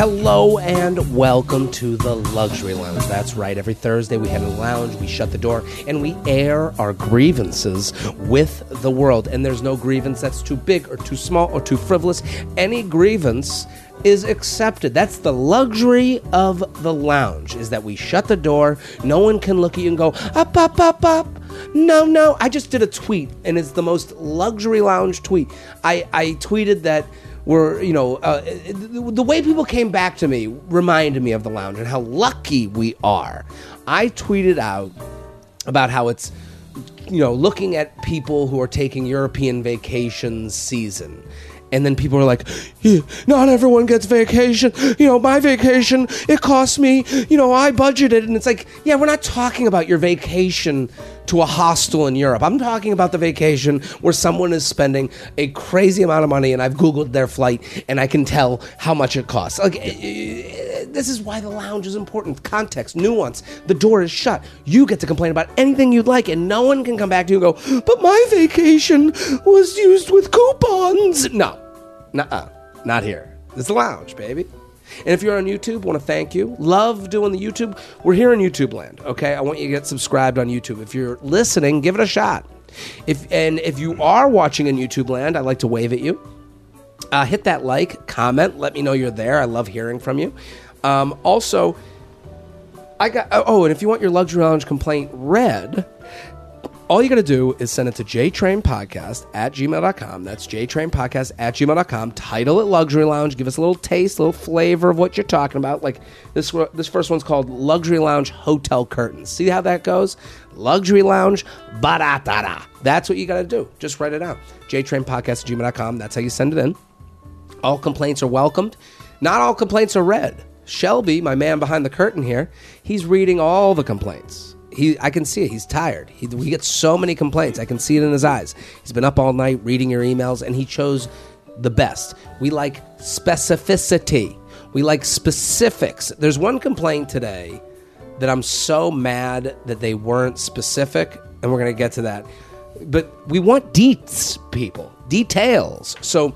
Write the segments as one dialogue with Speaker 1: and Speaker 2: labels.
Speaker 1: Hello and welcome to the Luxury Lounge. That's right. Every Thursday we in the lounge, we shut the door, and we air our grievances with the world. And there's no grievance that's too big or too small or too frivolous. Any grievance is accepted. That's the luxury of the lounge is that we shut the door. No one can look at you and go, up, up, up, up. No, no. I just did a tweet and it's the most luxury lounge tweet. I, I tweeted that we're, you know, uh, the, way people came back to me reminded me of the lounge and how lucky we are. I tweeted out about how it's you know, looking at people who are taking European vacations season. And then people are like, "Yeah, not everyone gets vacation. You know, my vacation, it costs me, you know, I budgeted. And it's like, yeah, we're not talking about your vacation to a hostel in Europe. I'm talking about the vacation where someone is spending a crazy amount of money and I've Googled their flight and I can tell how much it costs. Like, eh, eh, this is why the lounge is important. Context, nuance. The door is shut. You get to complain about anything you'd like, and no one can come back to you and go, but my vacation was used with coupons. No, nuh not here. This is the lounge, baby. And if you're on YouTube, want to thank you. Love doing the YouTube. We're here in YouTube land, okay? I want you to get subscribed on YouTube. If you're listening, give it a shot. If and if you are watching in YouTube land, I'd like to wave at you. Uh, hit that like, comment, let me know you're there. I love hearing from you. Um, also, I got oh, and if you want your luxury lounge complaint read, all you got to do is send it to jtrainpodcast at gmail.com. That's jtrainpodcast at gmail.com. Title it Luxury Lounge. Give us a little taste, a little flavor of what you're talking about. Like this, this first one's called Luxury Lounge Hotel Curtains. See how that goes? Luxury Lounge, ba da da da. That's what you got to do. Just write it out. jtrainpodcast at gmail.com. That's how you send it in. All complaints are welcomed. Not all complaints are read. Shelby, my man behind the curtain here, he's reading all the complaints. He, I can see it. He's tired. He, we get so many complaints. I can see it in his eyes. He's been up all night reading your emails, and he chose the best. We like specificity. We like specifics. There's one complaint today that I'm so mad that they weren't specific, and we're to get to that. But we want deets, people, details. So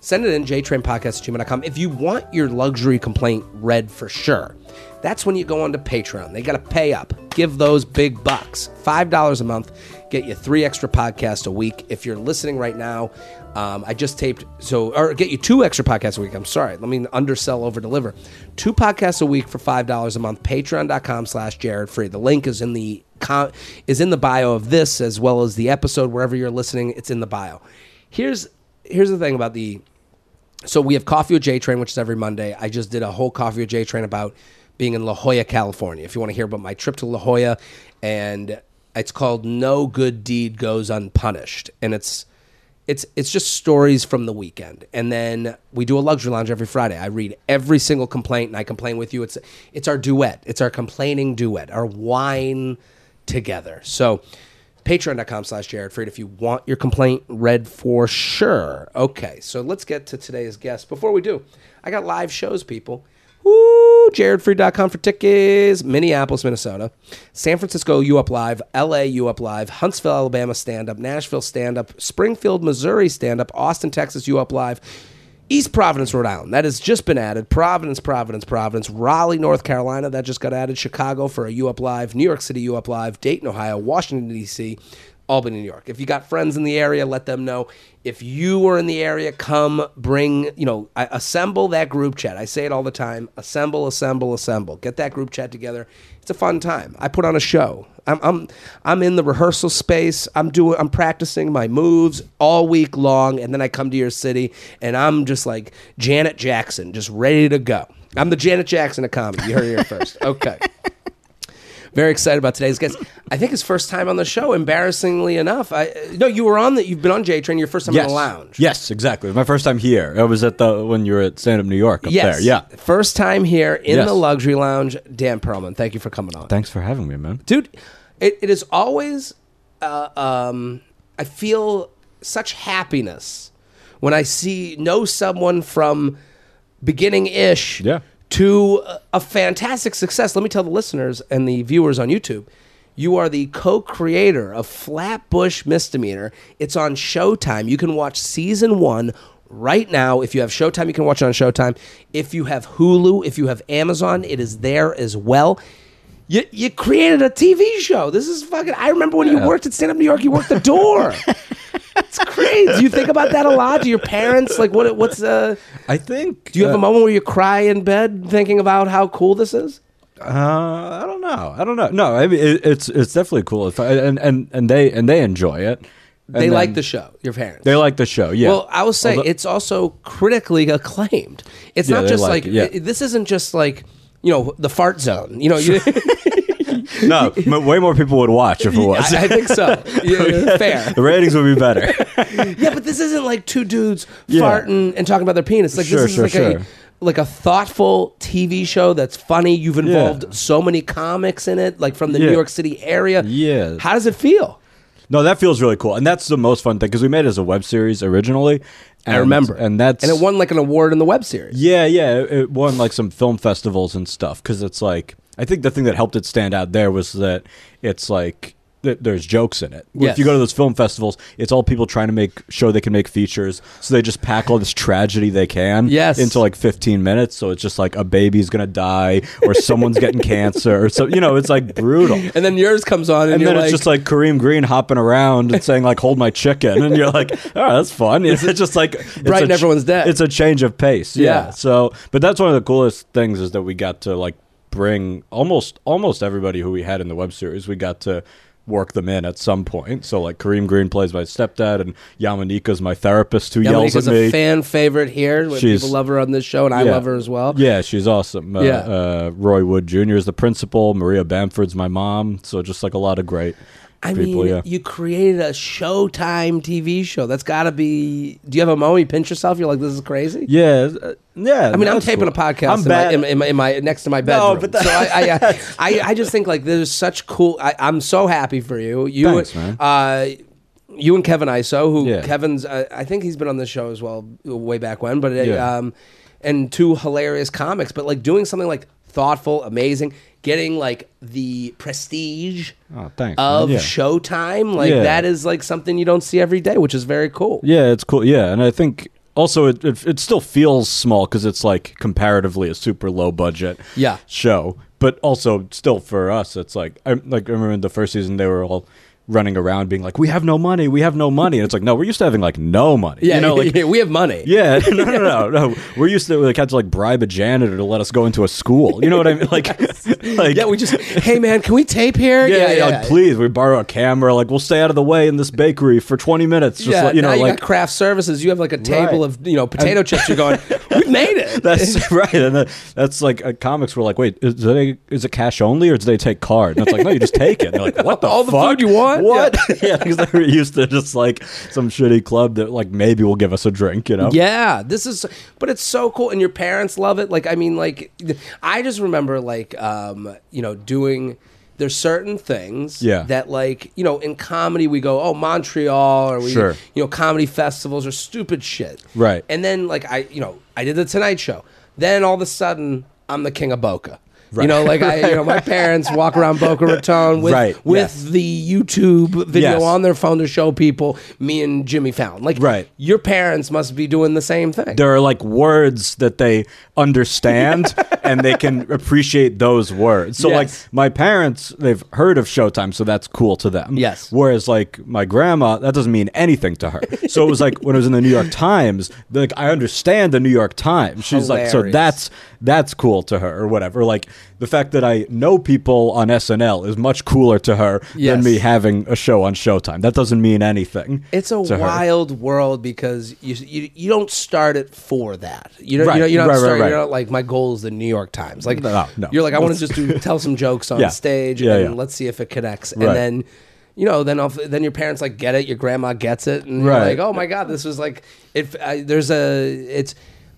Speaker 1: send it in jtrainpodcast@gmail.com if you want your luxury complaint read for sure. That's when you go onto Patreon. They got to pay up. Give those big bucks. $5 a month. Get you three extra podcasts a week. If you're listening right now, um, I just taped, so, or get you two extra podcasts a week. I'm sorry. Let me undersell, over deliver. Two podcasts a week for $5 a month. Patreon.com slash Jared Freid. The link is in the, com- is in the bio of this as well as the episode. Wherever you're listening, it's in the bio. Here's, here's the thing about the, so we have Coffee with J Train, which is every Monday. I just did a whole Coffee with J Train about being in La Jolla, California. If you want to hear about my trip to La Jolla, and it's called "No Good Deed Goes Unpunished," and it's it's it's just stories from the weekend. And then we do a luxury lounge every Friday. I read every single complaint, and I complain with you. It's it's our duet. It's our complaining duet. Our wine together. So patreon.com slash jared freid if you want your complaint read for sure okay so let's get to today's guest before we do i got live shows people Woo, jaredfreid.com for tickets minneapolis minnesota san francisco u up live la u up live huntsville alabama stand up nashville stand up springfield missouri stand up austin texas u up live East Providence, Rhode Island. That has just been added. Providence, Providence, Providence. Raleigh, North Carolina. That just got added. Chicago for a U Up Live. New York City U Up Live. Dayton, Ohio. Washington, D.C. Albany, New York. If you got friends in the area, let them know. If you are in the area, come bring, you know, assemble that group chat. I say it all the time assemble, assemble, assemble. Get that group chat together. It's a fun time. I put on a show. I'm, I'm, I'm in the rehearsal space. I'm doing, I'm practicing my moves all week long. And then I come to your city and I'm just like Janet Jackson, just ready to go. I'm the Janet Jackson of comedy. You heard it here first. Okay. Very excited about today's guest. I think his first time on the show. Embarrassingly enough, I no, you were on that. You've been on J Train. Your first time
Speaker 2: yes.
Speaker 1: in the lounge.
Speaker 2: Yes, exactly. My first time here. I was at the when you were at Stand Up New York up
Speaker 1: Yes.
Speaker 2: there. Yeah.
Speaker 1: First time here in
Speaker 2: Yes.
Speaker 1: the luxury lounge. Dan Perlman, thank you for coming on.
Speaker 2: Thanks for having me, man.
Speaker 1: dude it, it is always uh, um, i feel such happiness when i see know someone from beginning ish
Speaker 2: Yeah.
Speaker 1: To a, fantastic success let me tell the listeners and the viewers on youtube you are the co-creator of flatbush misdemeanor it's on showtime you can watch season one right now. If you have Showtime, you can watch it on Showtime. If you have Hulu, if you have Amazon, it is there as well. You, you created a TV show. This is fucking. I remember when you worked at Stand Up New York, you worked the door. it's crazy. Do you think about that a lot? Do your parents like what? What's uh?
Speaker 2: I think.
Speaker 1: Do you have
Speaker 2: uh,
Speaker 1: a moment where you cry in bed thinking about how cool this is?
Speaker 2: Uh, I don't know. I don't know. No, I mean it, it's it's definitely cool, If I- and and and they and they enjoy it. And
Speaker 1: They like the show. Your parents.
Speaker 2: They like the show. Yeah.
Speaker 1: Well, I will say
Speaker 2: Although-
Speaker 1: it's also critically acclaimed. It's
Speaker 2: Yeah,
Speaker 1: not just
Speaker 2: like
Speaker 1: like
Speaker 2: it, yeah.
Speaker 1: this isn't just like you know the fart zone. You know, you,
Speaker 2: no, way more people would watch if it was.
Speaker 1: I, I think so. Yeah, fair.
Speaker 2: the ratings would be better.
Speaker 1: Yeah, but this isn't like two dudes
Speaker 2: Yeah.
Speaker 1: farting and talking about their penis. Like
Speaker 2: Sure,
Speaker 1: this is
Speaker 2: sure,
Speaker 1: like
Speaker 2: sure.
Speaker 1: a like a thoughtful TV show that's funny. You've involved
Speaker 2: Yeah.
Speaker 1: so many comics in it, like from the New York City area.
Speaker 2: Yeah.
Speaker 1: How does it feel?
Speaker 2: no, that feels really cool, and that's the most fun thing because we made it as a web series originally.
Speaker 1: I remember,
Speaker 2: and that's
Speaker 1: and it won like an award in the web series.
Speaker 2: Yeah, yeah, it, it won like some film festivals and stuff because it's like I think the thing that helped it stand out there was that it's like there's jokes in it.
Speaker 1: Yes.
Speaker 2: If you go to those film festivals, it's all people trying to make show they can make features, so they just pack all this tragedy they can
Speaker 1: Yes.
Speaker 2: into like 15 minutes. So it's just like a baby's gonna die or someone's getting cancer or so. You know, it's like brutal.
Speaker 1: And then yours comes on, and,
Speaker 2: And then
Speaker 1: like,
Speaker 2: it's just like Kareem Greene hopping around and saying like "Hold my chicken," and you're like, "Oh, that's fun." It's just like it's
Speaker 1: Brighten everyone's day.
Speaker 2: It's a change of pace. Yeah.
Speaker 1: Yeah.
Speaker 2: So, but that's one of the coolest things is that we got to like bring almost almost everybody who we had in the web series. We got to work them in at some point. So like Kareem Greene plays my stepdad, and Yamaneika's my therapist who yells
Speaker 1: Yamaneika's
Speaker 2: at me.
Speaker 1: a fan favorite here.
Speaker 2: She's-
Speaker 1: People love her on this show, and I
Speaker 2: Yeah.
Speaker 1: love her as well.
Speaker 2: Yeah, she's awesome. Uh,
Speaker 1: Yeah.
Speaker 2: uh, Roy Wood Jr. is the principal. Maria Bamford's my mom. So just like a lot of great
Speaker 1: I
Speaker 2: people.
Speaker 1: mean,
Speaker 2: yeah.
Speaker 1: you created a Showtime TV show. That's got to be. Do you have a moment you pinch yourself? You're like, this is crazy.
Speaker 2: Yeah, uh, yeah.
Speaker 1: I mean, I'm taping
Speaker 2: cool.
Speaker 1: a podcast
Speaker 2: I'm
Speaker 1: in, my,
Speaker 2: bad.
Speaker 1: in, my, in, my, in my next to my
Speaker 2: No,
Speaker 1: bedroom.
Speaker 2: but that-
Speaker 1: so I, I, I, I just think like there's such cool. I, I'm so happy for you. You,
Speaker 2: Thanks, man.
Speaker 1: Uh, you and Kevin Iso, who
Speaker 2: Yeah.
Speaker 1: Kevin's, uh, I think he's been on the show as well, way back when. But uh,
Speaker 2: Yeah.
Speaker 1: um, and two hilarious comics. But like doing something like thoughtful, amazing, getting like the prestige
Speaker 2: Oh, thanks.
Speaker 1: of
Speaker 2: yeah.
Speaker 1: Showtime, like
Speaker 2: Yeah.
Speaker 1: that is like something you don't see every day, which is very cool.
Speaker 2: Yeah, it's cool. Yeah, and I think also it it, it still feels small because it's like comparatively a super low budget
Speaker 1: Yeah.
Speaker 2: show, but also still for us, it's like I like I remember the first season they were all running around being like, "We have no money, we have no money," and it's like, no, we're used to having like no money.
Speaker 1: Yeah,
Speaker 2: you know, like.
Speaker 1: we have money.
Speaker 2: Yeah, no, no, no, no. We're used to like had to like bribe a janitor to let us go into a school. You know what I mean? Like, like
Speaker 1: Yeah, we just, hey man, can we tape here?
Speaker 2: yeah, yeah, like please, we borrow a camera. Like, we'll stay out of the way in this bakery for twenty minutes. Just
Speaker 1: yeah,
Speaker 2: like, you know,
Speaker 1: now you
Speaker 2: like
Speaker 1: craft services. You have like a table
Speaker 2: Right.
Speaker 1: of you know potato chips. You're going, we've made it.
Speaker 2: That's right, and that, that's like uh, comics were like, wait, is, they, is it cash only or do they take card? And it's like, no, you just take it. And they're like, what the
Speaker 1: All the
Speaker 2: fuck?
Speaker 1: food you want?
Speaker 2: What? Yeah, because they were used to just like some shitty club that like maybe will give us a drink, you know?
Speaker 1: Yeah, this is, but it's so cool, and your parents love it. Like, I mean, like, I just remember, like, um, you know, doing. There's certain things
Speaker 2: Yeah.
Speaker 1: that, like, you know, in comedy we go, oh, Montreal, or we,
Speaker 2: Sure.
Speaker 1: you know, comedy festivals or stupid shit,
Speaker 2: Right.
Speaker 1: And then, like, I, you know, I did the Tonight Show. Then all of a sudden, I'm the king of Boca. You know, like I, you know, my parents walk around Boca Raton with
Speaker 2: Right,
Speaker 1: with
Speaker 2: yes.
Speaker 1: the YouTube video
Speaker 2: Yes.
Speaker 1: on their phone to show people me and Jimmy Fallon. Like,
Speaker 2: Right.
Speaker 1: your parents must be doing the same thing.
Speaker 2: There are like words that they understand and they can appreciate those words. So
Speaker 1: Yes.
Speaker 2: like my parents, they've heard of Showtime, so that's cool to them.
Speaker 1: Yes.
Speaker 2: Whereas like my grandma, that doesn't mean anything to her. So it was like when it was in the New York Times, like I understand the New York Times. She's like, so that's that's cool to her or whatever. Like the fact that I know people on SNL is much cooler to her
Speaker 1: Yes.
Speaker 2: than me having a show on Showtime. That doesn't mean anything.
Speaker 1: It's a
Speaker 2: to her.
Speaker 1: wild world because you, you you don't start it for that. You know,
Speaker 2: Right,
Speaker 1: you know, you're not
Speaker 2: right, right, right.
Speaker 1: You're not like my goal is the New York Times. Like
Speaker 2: No, no.
Speaker 1: you're like I want to just do tell some jokes on
Speaker 2: Yeah.
Speaker 1: stage
Speaker 2: Yeah,
Speaker 1: and
Speaker 2: yeah.
Speaker 1: let's see if it connects. And then you know then if, then your parents like get it. Your grandma gets it, and
Speaker 2: Right.
Speaker 1: you're like oh my god, this was like it. I, there's a it's.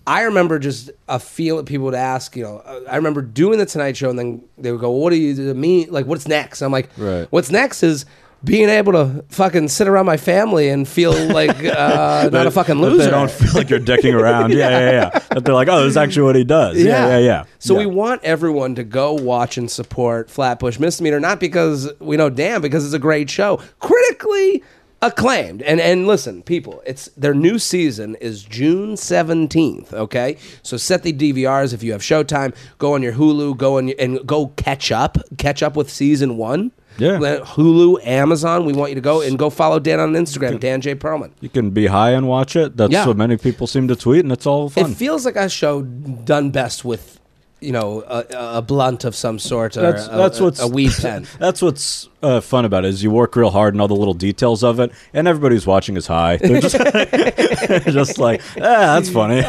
Speaker 1: I remember just a feel that people would ask, you know, I remember doing the Tonight Show and then they would go, what do you mean? Like, what's next? I'm like,
Speaker 2: Right.
Speaker 1: what's next is being able to fucking sit around my family and feel like uh, not a fucking loser.
Speaker 2: They don't feel like you're dicking around. yeah, yeah, yeah. That they're like, oh, this is actually what he does. Yeah, yeah, yeah.
Speaker 1: So
Speaker 2: Yeah.
Speaker 1: we want everyone to go watch and support Flatbush Misdemeanor, not because we know Dan, because it's a great show. Critically, acclaimed and and listen people it's their new season is june 17th okay so set the dvrs if you have showtime go on your hulu go on your, and go catch up catch up with season one
Speaker 2: Yeah.
Speaker 1: Hulu amazon we want you to go and go follow dan on instagram dan j perlman
Speaker 2: You can be high and watch it. That's
Speaker 1: Yeah.
Speaker 2: what many people seem to tweet, and it's all fun.
Speaker 1: it feels like a show done best with you know a, a blunt of some sort or
Speaker 2: that's
Speaker 1: a,
Speaker 2: that's
Speaker 1: a-
Speaker 2: what's
Speaker 1: a weed pen
Speaker 2: That's what's uh, fun about it is you work real hard and all the little details of it, and everybody who's watching is high. They're just, just like, ah, that's funny. like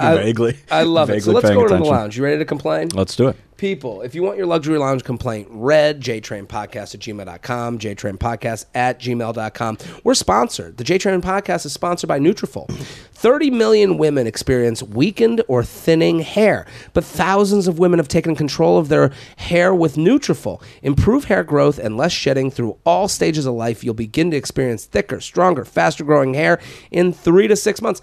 Speaker 1: I-
Speaker 2: vaguely.
Speaker 1: i love it so let's go to the lounge you ready to complain
Speaker 2: Let's do it.
Speaker 1: People, if you want your luxury lounge complaint read, jtrainpodcast at gmail.com, jtrainpodcast at gmail.com. We're sponsored. The JTrain Podcast is sponsored by Nutrafol. 30 million women experience weakened or thinning hair, but thousands of women have taken control of their hair with Nutrafol. Improve hair growth and less shedding through all stages of life. You'll begin to experience thicker, stronger, faster growing hair in three to six months.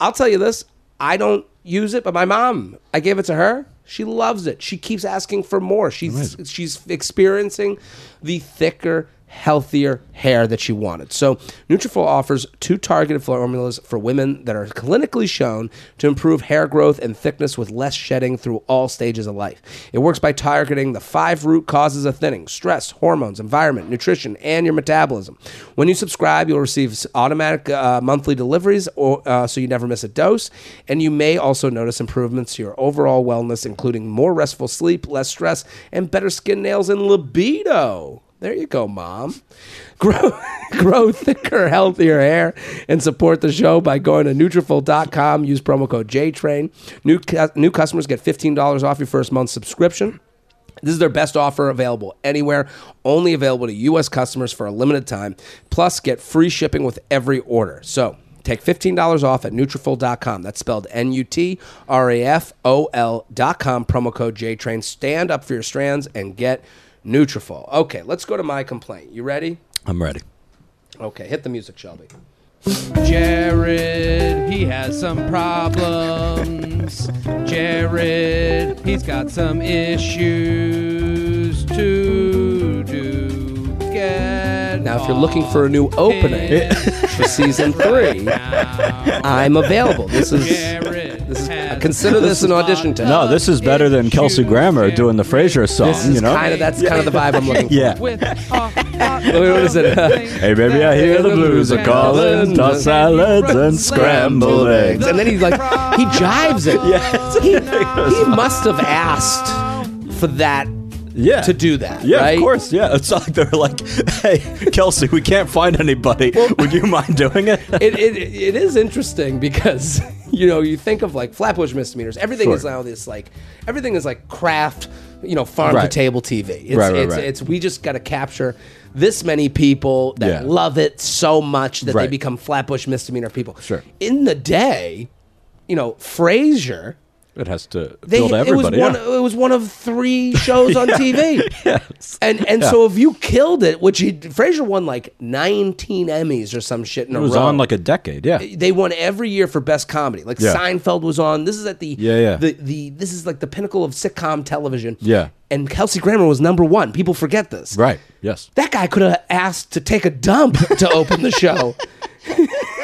Speaker 1: I'll tell you this, I don't use it, but my mom, I gave it to her. She loves it. She keeps asking for more. She's she's experiencing the thicker, healthier hair that she wanted. So Nutrafol offers two targeted formulas for women that are clinically shown to improve hair growth and thickness with less shedding through all stages of life. It works by targeting the five root causes of thinning: stress, hormones, environment, nutrition, and your metabolism. When you subscribe, you'll receive automatic uh, monthly deliveries, or uh, so you never miss a dose. And you may also notice improvements to your overall wellness, including more restful sleep, less stress, and better skin, nails, and libido. There you go, mom. Grow, grow thicker, healthier hair and support the show by going to Nutrafol.com. Use promo code JTRAIN. New, new customers get $15 off your first month subscription. This is their best offer available anywhere, only available to U.S. customers for a limited time. Plus, get free shipping with every order. So, take $15 off at Nutrafol.com. That's spelled N-U-T-R-A-F-O-L dot com. Promo code JTRAIN. Stand up for your strands and get Nutrafol. Okay, let's go to my complaint. You ready?
Speaker 2: I'm ready.
Speaker 1: Okay, hit the music, Shelby.
Speaker 3: Jared, he has some problems. Jared, he's got some issues to do. Get
Speaker 1: Now, if you're looking for a new opening for season three, I'm available. This is this is consider this an audition test.
Speaker 2: No, this is better than Kelsey Grammer doing the Frasier song.
Speaker 1: This is
Speaker 2: you know,
Speaker 1: kind of that's kind of the vibe I'm looking for.
Speaker 2: yeah.
Speaker 3: With a
Speaker 1: What is it?
Speaker 2: Hey baby, I hear the blues are calling. Toss salads and scrambled eggs.
Speaker 1: And then he's like, he jives it.
Speaker 2: Yes.
Speaker 1: He, he must have asked for that
Speaker 2: Yeah.
Speaker 1: to do that.
Speaker 2: Yeah,
Speaker 1: right?
Speaker 2: of course. Yeah, it's like they're like, "Hey, Kelsey, we can't find anybody. Would you mind doing it?"
Speaker 1: It, it, it is interesting because you know you think of like Flatbush misdemeanors. Everything is now this like everything is like craft, you know, farm to table TV. It's,
Speaker 2: Right, right,
Speaker 1: it's,
Speaker 2: right.
Speaker 1: it's we just got to capture this many people that
Speaker 2: Yeah.
Speaker 1: love it so much that they become Flatbush misdemeanor people.
Speaker 2: Sure.
Speaker 1: In the day, you know, Frasier.
Speaker 2: It has to
Speaker 1: They,
Speaker 2: to
Speaker 1: it was
Speaker 2: everybody.
Speaker 1: one. It was one of three shows on TV.
Speaker 2: Yes.
Speaker 1: And and
Speaker 2: Yeah.
Speaker 1: so if you killed it, which he Frasier won like 19 Emmys or some shit in
Speaker 2: It
Speaker 1: a
Speaker 2: was
Speaker 1: row.
Speaker 2: on like a decade. Yeah.
Speaker 1: they won every year for best comedy. Like
Speaker 2: Yeah.
Speaker 1: Seinfeld was on. This is at the
Speaker 2: Yeah, yeah.
Speaker 1: The, the this is like the pinnacle of sitcom television.
Speaker 2: Yeah.
Speaker 1: And Kelsey Grammer was number one. People forget this.
Speaker 2: Right. Yes.
Speaker 1: That guy could have asked to take a dump to open the show.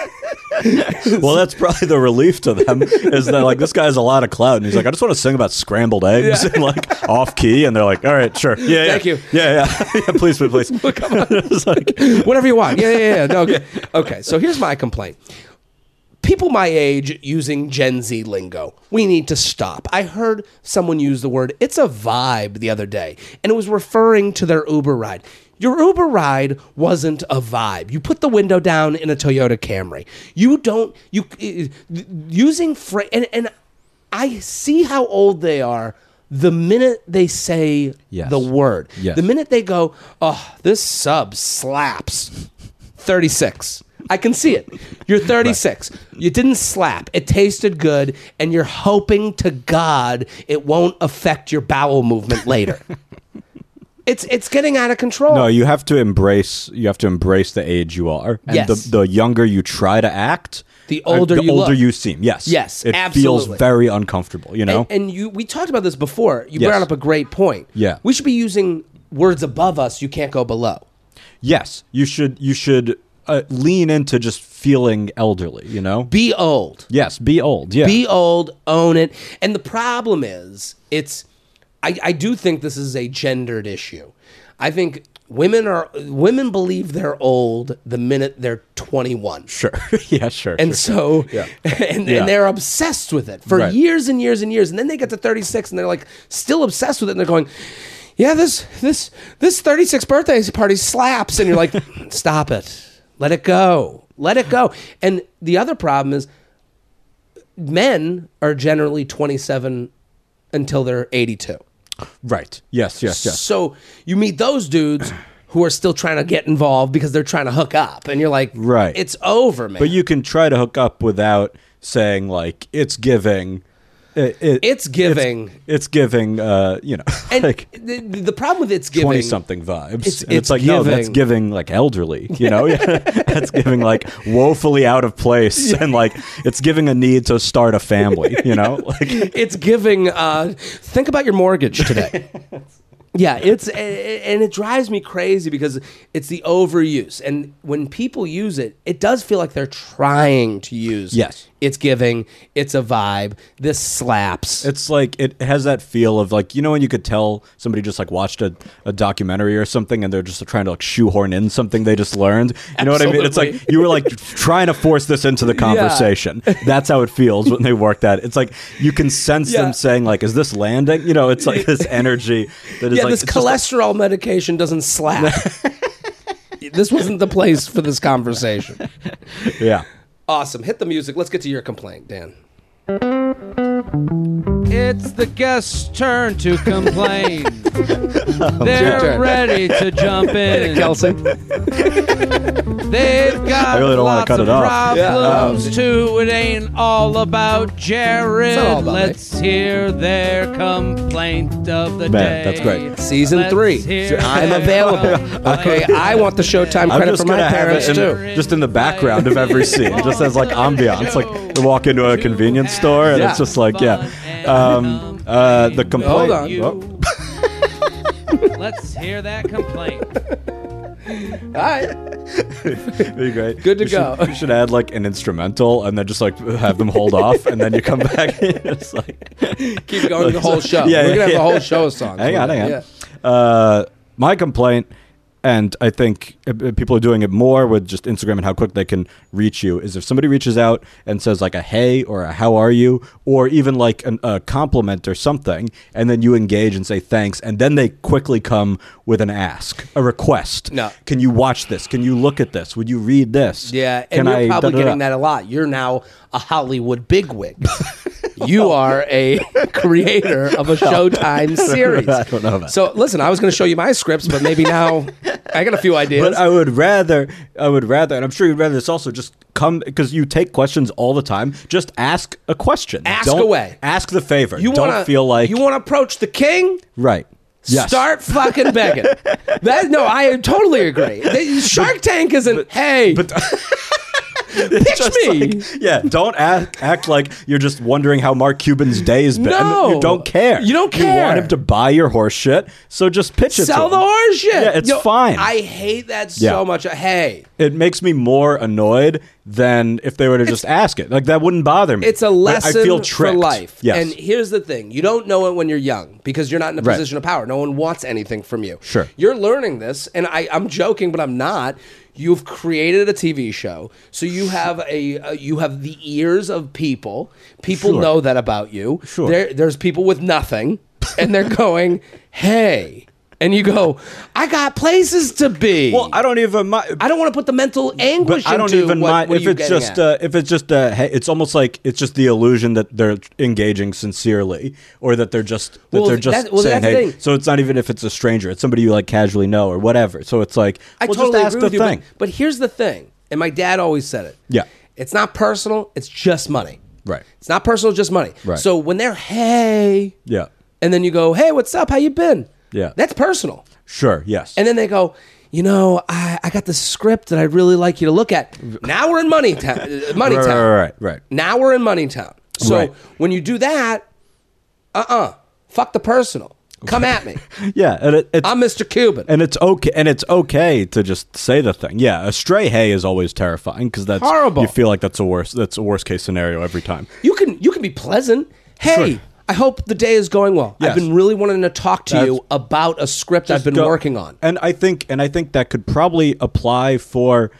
Speaker 2: Well, that's probably the relief to them is that like this guy has a lot of clout, and he's like, I just want to sing about scrambled eggs and like off key, and they're like, All right, sure, yeah,
Speaker 1: Thank
Speaker 2: yeah.
Speaker 1: you.
Speaker 2: yeah, yeah, yeah. Please, please, please. Like,
Speaker 1: Whatever you want. Yeah, yeah, yeah. No, okay. okay. So here's my complaint. People my age using Gen Z lingo. We need to stop. I heard someone use the word it's a vibe the other day, and it was referring to their Uber ride. Your Uber ride wasn't a vibe. You put the window down in a Toyota Camry. You don't you using fra- and and I see how old they are the minute they say
Speaker 2: Yes.
Speaker 1: the word.
Speaker 2: Yes.
Speaker 1: The minute they go, "Oh, this sub slaps." 36. I can see it. You're 36. You didn't slap. It tasted good, and you're hoping to God it won't affect your bowel movement later. it's it's getting out of control.
Speaker 2: no, you have to embrace. You have to embrace the age you are, and
Speaker 1: Yes.
Speaker 2: the the younger you try to act,
Speaker 1: The
Speaker 2: uh,
Speaker 1: older
Speaker 2: the
Speaker 1: you
Speaker 2: older
Speaker 1: look.
Speaker 2: you seem. Yes,
Speaker 1: Yes,
Speaker 2: it
Speaker 1: absolutely.
Speaker 2: feels very uncomfortable. You know,
Speaker 1: and, and you we talked about this before. You
Speaker 2: Yes.
Speaker 1: brought up a great point.
Speaker 2: Yeah.
Speaker 1: We should be using words above us. You can't go below.
Speaker 2: Yes, you should. You should uh, lean into just feeling elderly. You know.
Speaker 1: Be old.
Speaker 2: yes, be old. Yeah.
Speaker 1: Be old, own it. And the problem is, it's. I, I do think this is a gendered issue. I think women are women believe they're old the minute they're 21.
Speaker 2: sure. yeah. Sure.
Speaker 1: And
Speaker 2: sure.
Speaker 1: so,
Speaker 2: Yeah.
Speaker 1: and,
Speaker 2: Yeah.
Speaker 1: and they're obsessed with it for
Speaker 2: Right.
Speaker 1: years and years and years. And then they get to 36 and they're like still obsessed with it. And they're going, yeah, this, this, this 36 birthday party slaps. And you're like, stop it. Let it go. Let it go. And the other problem is men are generally 27 until they're 82.
Speaker 2: right. Yes. Yes. Yes.
Speaker 1: So you meet those dudes who are still trying to get involved because they're trying to hook up. And you're like,
Speaker 2: Right.
Speaker 1: it's over, man.
Speaker 2: But you can try to hook up without saying like it's giving. It, it-
Speaker 1: It's giving.
Speaker 2: It's, giving. Uh, you know,
Speaker 1: And
Speaker 2: like
Speaker 1: the, the problem with it's giving
Speaker 2: twenty something vibes.
Speaker 1: It's-
Speaker 2: and it's,
Speaker 1: it's
Speaker 2: like no, that's
Speaker 1: giving-
Speaker 2: giving like elderly. You know, that's giving like woefully out of place, and like it's giving a need to start a family. You know, like
Speaker 1: it's giving. Uh, think about your mortgage today. Yeah, it's and it drives me crazy because it's the overuse, and when people use it, it does feel like they're trying to use.
Speaker 2: Yes.
Speaker 1: it's giving. It's a vibe. This slaps.
Speaker 2: It's like it has that feel of like you know when you could tell somebody just like watched a, a documentary or something and they're just trying to like shoehorn in something they just learned. You know what I mean? It's like you were like trying to force this into the conversation. That's how it feels when they work that. It's like you can sense
Speaker 1: Yeah.
Speaker 2: them saying like, "Is this landing?" You know, it's like this energy that is
Speaker 1: yeah,
Speaker 2: like
Speaker 1: this
Speaker 2: just like-
Speaker 1: cholesterol medication doesn't slap. this wasn't the place for this conversation.
Speaker 2: yeah.
Speaker 1: Awesome. Hit the music. Let's get to your complaint, Dan.
Speaker 3: It's the guest's turn to complain. They're ready to jump in.
Speaker 1: Kelsey.
Speaker 3: They've got
Speaker 2: I really don't wanna
Speaker 3: lots
Speaker 2: cut
Speaker 3: of
Speaker 2: it off.
Speaker 3: problems um, too. It ain't all about Jared.
Speaker 1: It's not all about
Speaker 3: Let's hear their complaint of the
Speaker 2: Man,
Speaker 3: day.
Speaker 2: that's great.
Speaker 1: Season
Speaker 3: Let's
Speaker 1: three.
Speaker 3: hear
Speaker 1: I'm
Speaker 3: their
Speaker 1: available.
Speaker 3: complaint.
Speaker 1: Okay, I want the Showtime
Speaker 2: I'm
Speaker 1: credit
Speaker 2: just
Speaker 1: for my
Speaker 2: gonna have
Speaker 1: parents
Speaker 2: it in,
Speaker 1: too.
Speaker 2: just in the background of every scene, just as like ambiance. Like you walk into a convenience store and
Speaker 1: Yeah.
Speaker 2: it's just like yeah. Um, uh, the complaint.
Speaker 1: Hold on.
Speaker 3: You.
Speaker 2: Oh,
Speaker 3: Let's hear that complaint.
Speaker 1: All right.
Speaker 2: be great.
Speaker 1: Good to
Speaker 2: You should-
Speaker 1: go.
Speaker 2: you should add like an instrumental and then just like have them hold off and then you come back. and it's like
Speaker 1: Keep going the whole show.
Speaker 2: Yeah,
Speaker 1: We're
Speaker 2: yeah,
Speaker 1: gonna have
Speaker 2: yeah.
Speaker 1: the whole show of songs.
Speaker 2: hang on, hang on.
Speaker 1: Yeah.
Speaker 2: Uh, my complaint, and I think uh, uh, people are doing it more with just Instagram and how quick they can reach you, is if somebody reaches out and says like a hey or a how are you, or even like an, a compliment or something, and then you engage and say thanks, and then they quickly come with an ask, a request.
Speaker 1: No.
Speaker 2: Can you watch this? Can you look at this? Would you read this?
Speaker 1: Yeah,
Speaker 2: Can
Speaker 1: and you're
Speaker 2: I-
Speaker 1: probably
Speaker 2: da-da-da?
Speaker 1: getting that a lot. You're now a Hollywood bigwig. you are a creator of a Showtime series.
Speaker 2: I don't know about
Speaker 1: So listen, I was going to show you my scripts, but maybe now I got a few ideas.
Speaker 2: But I would rather, I would rather, and I'm sure you'd rather this also just come because you take questions all the time. Just ask a question.
Speaker 1: Ask
Speaker 2: Don't-
Speaker 1: away.
Speaker 2: Ask the favor.
Speaker 1: you
Speaker 2: don't
Speaker 1: wanna,
Speaker 2: feel like
Speaker 1: you want to approach the king.
Speaker 2: right. Yes.
Speaker 1: Start fucking begging. that no, I totally agree. Shark Tank isn't. hey,
Speaker 2: But
Speaker 1: pitch me.
Speaker 2: like- yeah. Don't act, act like you're just wondering how Mark Cuban's day has been.
Speaker 1: No.
Speaker 2: you don't care.
Speaker 1: You don't care.
Speaker 2: You want him to buy your horse shit, so just pitch it.
Speaker 1: Sell the
Speaker 2: him.
Speaker 1: horse shit.
Speaker 2: Yeah, it's fine.
Speaker 1: I hate that
Speaker 2: Yeah.
Speaker 1: so much. Uh, hey,
Speaker 2: It makes me more annoyed than if they were to just ask it. Like that wouldn't bother me.
Speaker 1: It's a lesson
Speaker 2: I feel
Speaker 1: for life.
Speaker 2: Yes.
Speaker 1: And here's the thing: you don't know it when you're young because you're not in a
Speaker 2: Right.
Speaker 1: position of power. No one wants anything from you.
Speaker 2: Sure.
Speaker 1: You're learning this, and I, I'm joking, but I'm not. You've created a TV show, so you have a uh, you have the ears of people. People
Speaker 2: Sure.
Speaker 1: know that about you.
Speaker 2: Sure.
Speaker 1: There, there's people with nothing, and they're going, "Hey," and you go, "I got places to be."
Speaker 2: well, I don't even mind.
Speaker 1: I don't want to put the mental anguish
Speaker 2: I don't
Speaker 1: into
Speaker 2: even
Speaker 1: what,
Speaker 2: mind
Speaker 1: what
Speaker 2: if it's just uh, if it's just uh, hey, it's almost like it's just the illusion that they're engaging sincerely, or that they're just that
Speaker 1: Well,
Speaker 2: they're just
Speaker 1: that- well,
Speaker 2: saying hey.
Speaker 1: thing.
Speaker 2: So it's not even if it's a stranger; it's somebody you like casually know or whatever. So it's like
Speaker 1: I
Speaker 2: well,
Speaker 1: totally agree
Speaker 2: the
Speaker 1: with you. But, but here's the thing, and my dad always said it.
Speaker 2: Yeah.
Speaker 1: It's not personal, it's just money.
Speaker 2: Right.
Speaker 1: It's not personal, just money.
Speaker 2: Right.
Speaker 1: So when they're hey,
Speaker 2: yeah,
Speaker 1: and then you go, hey, what's up? How you been?
Speaker 2: Yeah.
Speaker 1: That's personal.
Speaker 2: sure, yes,
Speaker 1: And then they go, you know, I, I got the script that I'd really like you to look at. Now we're in Money Town. uh, Money
Speaker 2: right,
Speaker 1: Town.
Speaker 2: right, right, right.
Speaker 1: Now we're in Money Town. So
Speaker 2: Right.
Speaker 1: when you do that, uh uh fuck the personal. Come at me.
Speaker 2: Yeah, and it, it's
Speaker 1: I'm Mr. Cuban.
Speaker 2: and it's okay and it's okay to just say the thing. Yeah, a stray hey is always terrifying because that's
Speaker 1: Horrible.
Speaker 2: You feel like that's a worst that's a worst case scenario every time.
Speaker 1: You can you can be pleasant. Hey,
Speaker 2: Sure.
Speaker 1: I hope the day is going well. I've been really wanting to talk to you about a script I've been
Speaker 2: go-
Speaker 1: working on.
Speaker 2: and I think and I think that could probably apply for.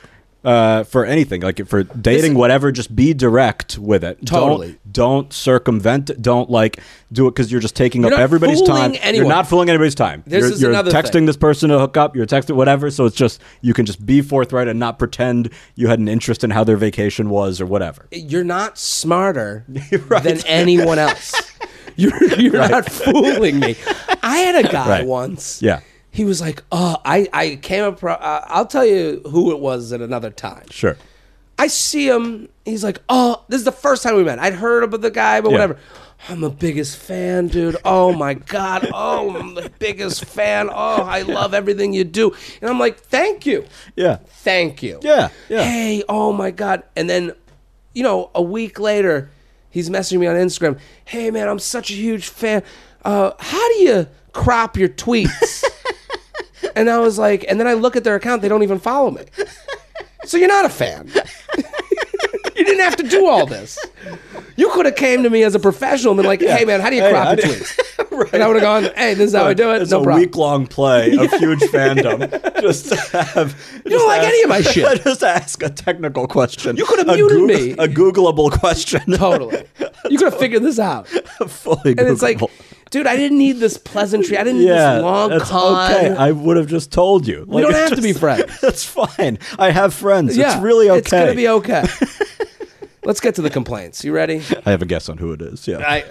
Speaker 2: Uh, for anything like for dating, whatever, just be direct with it.
Speaker 1: Totally.
Speaker 2: Don't, don't circumvent. it. Don't like do it because you're just taking
Speaker 1: You're
Speaker 2: up everybody's time.
Speaker 1: anyone.
Speaker 2: You're not fooling anybody's time.
Speaker 1: This
Speaker 2: you're
Speaker 1: is
Speaker 2: you're
Speaker 1: another
Speaker 2: texting
Speaker 1: thing.
Speaker 2: this person to hook up. You're texting whatever. So it's just you can just be forthright and not pretend you had an interest in how their vacation was or whatever.
Speaker 1: You're not smarter
Speaker 2: Right.
Speaker 1: than anyone else. You're you're not fooling me. I had a guy
Speaker 2: Right.
Speaker 1: once.
Speaker 2: Yeah.
Speaker 1: He was like, "Oh, I I came up. Uh, I'll tell you who it was at another time."
Speaker 2: Sure.
Speaker 1: I see him. He's like, "Oh, this is the first time we met. I'd heard about the guy, but
Speaker 2: Yeah.
Speaker 1: whatever." I'm the biggest fan, dude. Oh my god. Oh, I'm the biggest fan. Oh, I love everything you do. And I'm like, "Thank you,
Speaker 2: Yeah.
Speaker 1: thank you."
Speaker 2: Yeah. Yeah.
Speaker 1: Hey, oh my god. And then, you know, a week later, he's messaging me on Instagram. Hey, man, I'm such a huge fan. Uh, how do you crop your tweets? and I was like, and then I look at their account. They don't even follow me. So you're not a fan. you didn't have to do all this. You could have came to me as a professional and been like, "Hey, man, how do you
Speaker 2: Hey,
Speaker 1: crop
Speaker 2: how
Speaker 1: your
Speaker 2: do?
Speaker 1: And I would have gone, "Hey, this is how I do it.
Speaker 2: It's
Speaker 1: no
Speaker 2: a
Speaker 1: problem."
Speaker 2: week long play of huge fandom. Just to have.
Speaker 1: You don't like any of my shit.
Speaker 2: Just ask a technical question.
Speaker 1: You could have
Speaker 2: A
Speaker 1: muted me.
Speaker 2: A Googleable question.
Speaker 1: totally. You could have figured this out.
Speaker 2: Fully
Speaker 1: And it's like, dude, I didn't need this pleasantry. I didn't need
Speaker 2: yeah,
Speaker 1: this long
Speaker 2: that's
Speaker 1: con.
Speaker 2: okay. I would have just told you.
Speaker 1: we don't have to be
Speaker 2: just-
Speaker 1: friends.
Speaker 2: That's fine. I have friends.
Speaker 1: Yeah,
Speaker 2: it's really okay.
Speaker 1: It's gonna be okay. Let's get to the complaints. You ready?
Speaker 2: I have a guess on who it is. Yeah.
Speaker 1: I,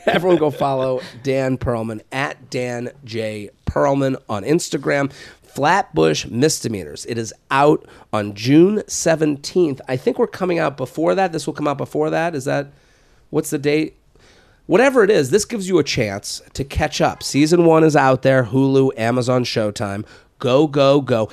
Speaker 1: everyone go follow Dan Perlman at Dan J Perlman on Instagram. Flatbush Misdemeanors. It is out on June 17th. I think we're coming out before that. This will come out before that. Is that what's the date? Whatever it is, this gives you a chance to catch up. Season one is out there Hulu, Amazon, Showtime. Go, go, go.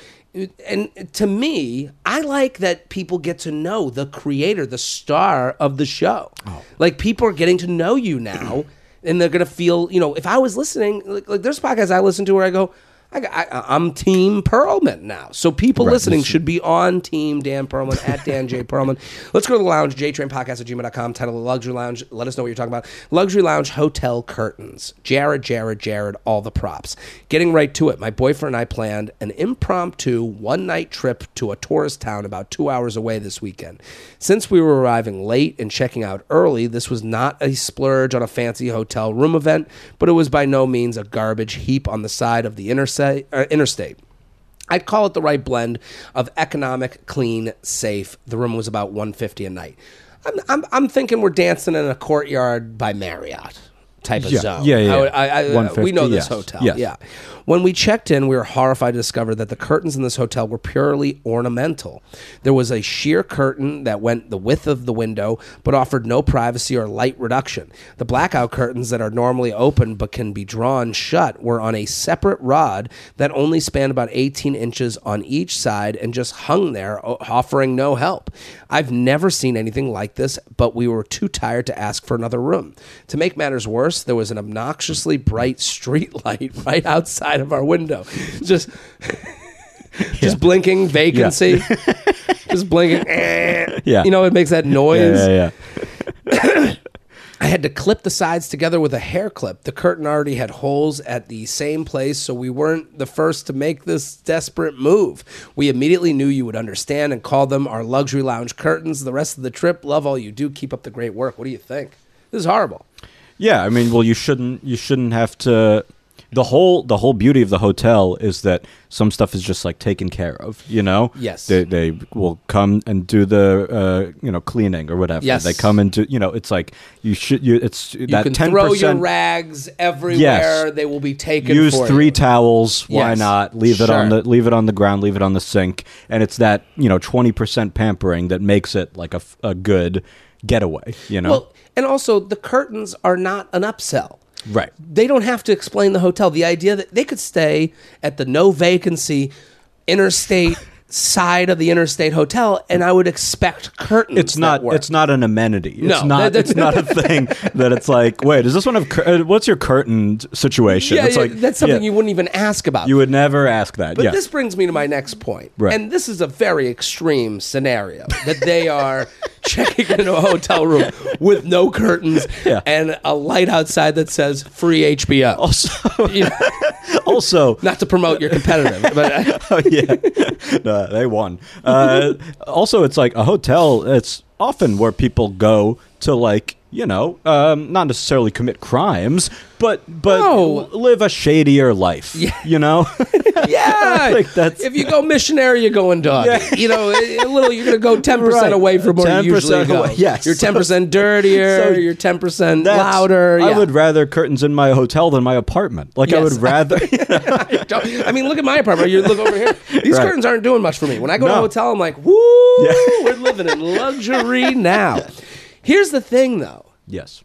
Speaker 1: And to me, I like that people get to know the creator, the star of the show. Oh. Like people are getting to know you now, and they're gonna feel, you know, if I was listening, like, like there's podcasts I listen to where I go, I, I, I'm Team Perlman now. So people listening should be on Team Dan Perlman at Dan J Perlman. Let's go to the lounge, jtrainpodcast at gmail.com, title of Luxury Lounge. Let us know what you're talking about. Luxury Lounge Hotel Curtains. Jared, Jared, Jared, all the props. Getting right to it, my boyfriend and I planned an impromptu one night trip to a tourist town about two hours away this weekend. Since we were arriving late and checking out early, this was not a splurge on a fancy hotel room event, but it was by no means a garbage heap on the side of the interstate. Uh, interstate. I'd call it the right blend of economic, clean, safe. The room was about 150 a night. I'm, I'm, I'm thinking we're dancing in a courtyard by Marriott type of
Speaker 2: Yeah.
Speaker 1: zone.
Speaker 2: Yeah, yeah,
Speaker 1: I
Speaker 2: yeah.
Speaker 1: I, I,
Speaker 2: 150,
Speaker 1: we know this
Speaker 2: yes.
Speaker 1: hotel.
Speaker 2: Yes.
Speaker 1: Yeah. When we checked in, we were horrified to discover that the curtains in this hotel were purely ornamental. There was a sheer curtain that went the width of the window, but offered no privacy or light reduction. The blackout curtains that are normally open but can be drawn shut were on a separate rod that only spanned about 18 inches on each side and just hung there, offering no help. I've never seen anything like this, but we were too tired to ask for another room. To make matters worse, there was an obnoxiously bright street light right outside of our window. Just just blinking vacancy. just blinking. eh.
Speaker 2: Yeah.
Speaker 1: You know, it makes that noise.
Speaker 2: yeah, yeah.
Speaker 1: I had to clip the sides together with a hair clip. The curtain already had holes at the same place, so we weren't the first to make this desperate move. We immediately knew you would understand and called them our luxury lounge curtains. The rest of the trip, love all you do. Keep up the great work. What do you think? This is horrible.
Speaker 2: Yeah, I mean, well, you shouldn't you shouldn't have to. The whole the whole beauty of the hotel is that some stuff is just like taken care of. You know.
Speaker 1: Yes.
Speaker 2: They they will come and do the uh, you know cleaning or whatever.
Speaker 1: Yes.
Speaker 2: They come and do you know it's like you should you it's
Speaker 1: You
Speaker 2: that
Speaker 1: can
Speaker 2: ten
Speaker 1: throw your rags everywhere.
Speaker 2: Yes.
Speaker 1: They will be taken.
Speaker 2: Use three
Speaker 1: you.
Speaker 2: towels. Why
Speaker 1: Yes.
Speaker 2: not leave it on the leave it on the ground? Leave it on the sink. And it's that you know twenty percent pampering that makes it like a, a good getaway. You know.
Speaker 1: Well, and also the curtains are not an upsell.
Speaker 2: Right.
Speaker 1: They don't have to explain the hotel. The idea that they could stay at the no vacancy interstate side of the interstate hotel, and I would expect curtains.
Speaker 2: It's not. It's not an amenity. It's
Speaker 1: No,
Speaker 2: not.
Speaker 1: that-
Speaker 2: it's not a thing that it's like. Wait, does this one have? Cur- uh, what's your curtained situation?
Speaker 1: Yeah,
Speaker 2: it's
Speaker 1: yeah,
Speaker 2: like
Speaker 1: that's something
Speaker 2: yeah,
Speaker 1: you wouldn't even ask about.
Speaker 2: you would never ask that.
Speaker 1: But
Speaker 2: yeah.
Speaker 1: this brings me to my next point.
Speaker 2: Right.
Speaker 1: And this is a very extreme scenario that they are checking into a hotel room with no curtains and a light outside that says free HBO.
Speaker 2: also,
Speaker 1: You know,
Speaker 2: also,
Speaker 1: not to promote your competitive, but
Speaker 2: oh yeah, No, they won. Uh, also, it's like a hotel. It's often where people go to like you know, um, not necessarily commit crimes, but but
Speaker 1: No.
Speaker 2: live a shadier life.
Speaker 1: Yeah.
Speaker 2: You know,
Speaker 1: yeah,
Speaker 2: Like, that's-
Speaker 1: if you go missionary, you're going dog.
Speaker 2: Yeah.
Speaker 1: You know, a little. You're going to go ten percent
Speaker 2: Right.
Speaker 1: away from where you
Speaker 2: 10%
Speaker 1: usually go.
Speaker 2: away, yes.
Speaker 1: you're ten percent dirtier.
Speaker 2: So
Speaker 1: you're ten percent louder.
Speaker 2: I would rather curtains in my hotel than my apartment. Like I would rather.
Speaker 1: Don't- I mean, look at my apartment. You look over here. These
Speaker 2: Right.
Speaker 1: curtains aren't doing much for me. When I go to a hotel, I'm like, woo,
Speaker 2: Yeah.
Speaker 1: we're living in luxury now. Here's the thing, though.
Speaker 2: yes.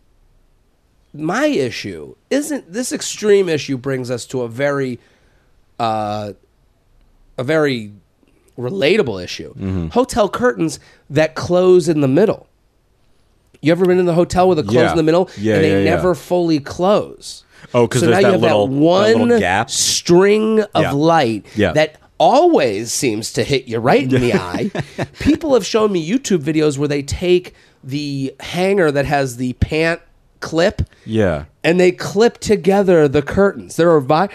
Speaker 1: My issue isn't this extreme issue brings us to a very, uh, a very relatable issue.
Speaker 2: Mm-hmm.
Speaker 1: Hotel curtains that close in the middle. You ever been in the hotel with a close
Speaker 2: Yeah.
Speaker 1: in the middle
Speaker 2: Yeah,
Speaker 1: and they
Speaker 2: yeah,
Speaker 1: never fully close?
Speaker 2: Oh, 'cause
Speaker 1: so now
Speaker 2: that
Speaker 1: you have
Speaker 2: little-
Speaker 1: that
Speaker 2: that
Speaker 1: one
Speaker 2: little gap.
Speaker 1: string of light that always seems to hit you right in the eye. People have shown me YouTube videos where they take the hanger that has the pant clip
Speaker 2: Yeah.
Speaker 1: and they clip together the curtains. There are vi-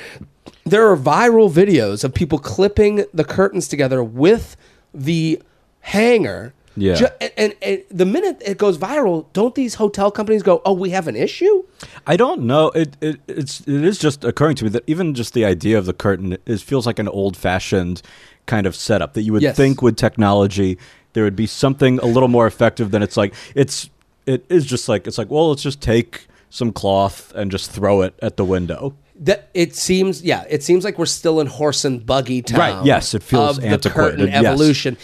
Speaker 1: there are viral videos of people clipping the curtains together with the hanger.
Speaker 2: Yeah.
Speaker 1: Ju- and, and, and the minute it goes viral, don't these hotel companies go, "Oh, we have an issue"?
Speaker 2: I don't know. It, it it's it is just occurring to me that even just the idea of the curtain is feels like an old fashioned kind of setup that you would
Speaker 1: Yes.
Speaker 2: think with technology there would be something a little more effective than it's like it's it is just like it's like well let's just take some cloth and just throw it at the window.
Speaker 1: That it seems, yeah, it seems like we're still in horse and buggy town.
Speaker 2: Right, yes, it feels
Speaker 1: of the
Speaker 2: antiquated,
Speaker 1: curtain
Speaker 2: yes.
Speaker 1: evolution,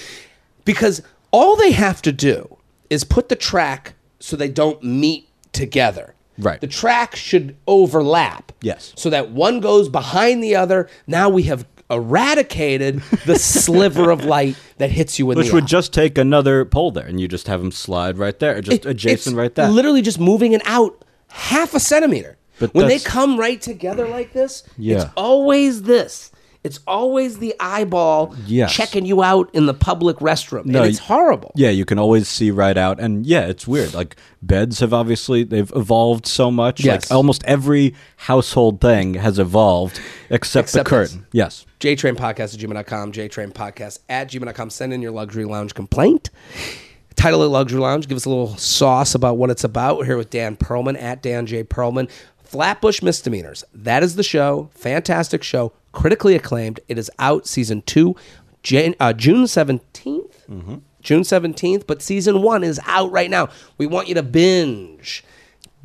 Speaker 1: because all they have to do is put the track so they don't meet together.
Speaker 2: Right.
Speaker 1: the track should overlap.
Speaker 2: Yes.
Speaker 1: so that one goes behind the other. Now we have eradicated the sliver of light that hits you in
Speaker 2: Which
Speaker 1: the
Speaker 2: would
Speaker 1: eye.
Speaker 2: just take another pole there and you just have them slide right there just
Speaker 1: It-
Speaker 2: adjacent
Speaker 1: it's
Speaker 2: right there.
Speaker 1: Literally just moving it out half a centimeter.
Speaker 2: But
Speaker 1: when they
Speaker 2: that's-
Speaker 1: come right together like this,
Speaker 2: Yeah.
Speaker 1: it's always this. It's always the eyeball
Speaker 2: Yes.
Speaker 1: checking you out in the public restroom.
Speaker 2: No,
Speaker 1: and it's
Speaker 2: y-
Speaker 1: horrible.
Speaker 2: Yeah, you can always see right out, and yeah, it's weird. Like beds have obviously they've evolved so much.
Speaker 1: Yes.
Speaker 2: Like almost every household thing has evolved except,
Speaker 1: Except
Speaker 2: the curtain. Yes.
Speaker 1: JTrainPodcast at gmail.com, JTrainPodcast at gmail.com. Send in your Luxury Lounge complaint. Title of Luxury Lounge. Give us a little sauce about what it's about. We're here with Dan Perlman at Dan J. Perlman. Flatbush Misdemeanors. That is the show. Fantastic show. Critically acclaimed. It is out season two, Jan- uh, June 17th.
Speaker 2: Mm-hmm.
Speaker 1: June 17th, but season one is out right now. We want you to binge.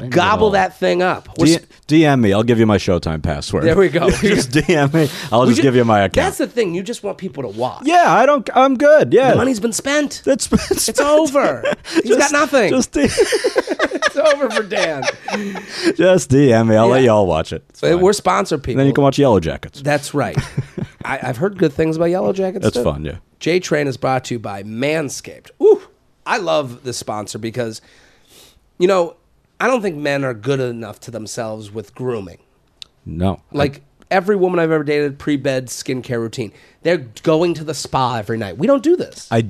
Speaker 1: Gobble that thing up. We're
Speaker 2: D- DM me. I'll give you my Showtime password.
Speaker 1: There we go.
Speaker 2: just DM me. I'll
Speaker 1: we
Speaker 2: just give you my account.
Speaker 1: That's the thing. You just want people to watch.
Speaker 2: yeah, I don't. I'm good. Yeah,
Speaker 1: The money's been spent.
Speaker 2: It's, it's,
Speaker 1: It's over. He's got nothing.
Speaker 2: Just, D-
Speaker 1: it's over for Dan.
Speaker 2: just DM me. I'll let y'all watch it.
Speaker 1: We're sponsored people.
Speaker 2: then you can watch Yellowjackets.
Speaker 1: That's right. I, I've heard good things about Yellowjackets.
Speaker 2: That's
Speaker 1: too.
Speaker 2: fun. Yeah.
Speaker 1: J Train is brought to you by Manscaped. Ooh, I love this sponsor because, you know, I don't think men are good enough to themselves with grooming.
Speaker 2: No.
Speaker 1: Like every woman I've ever dated, pre-bed skincare routine. They're going to the spa every night. We don't do this.
Speaker 2: I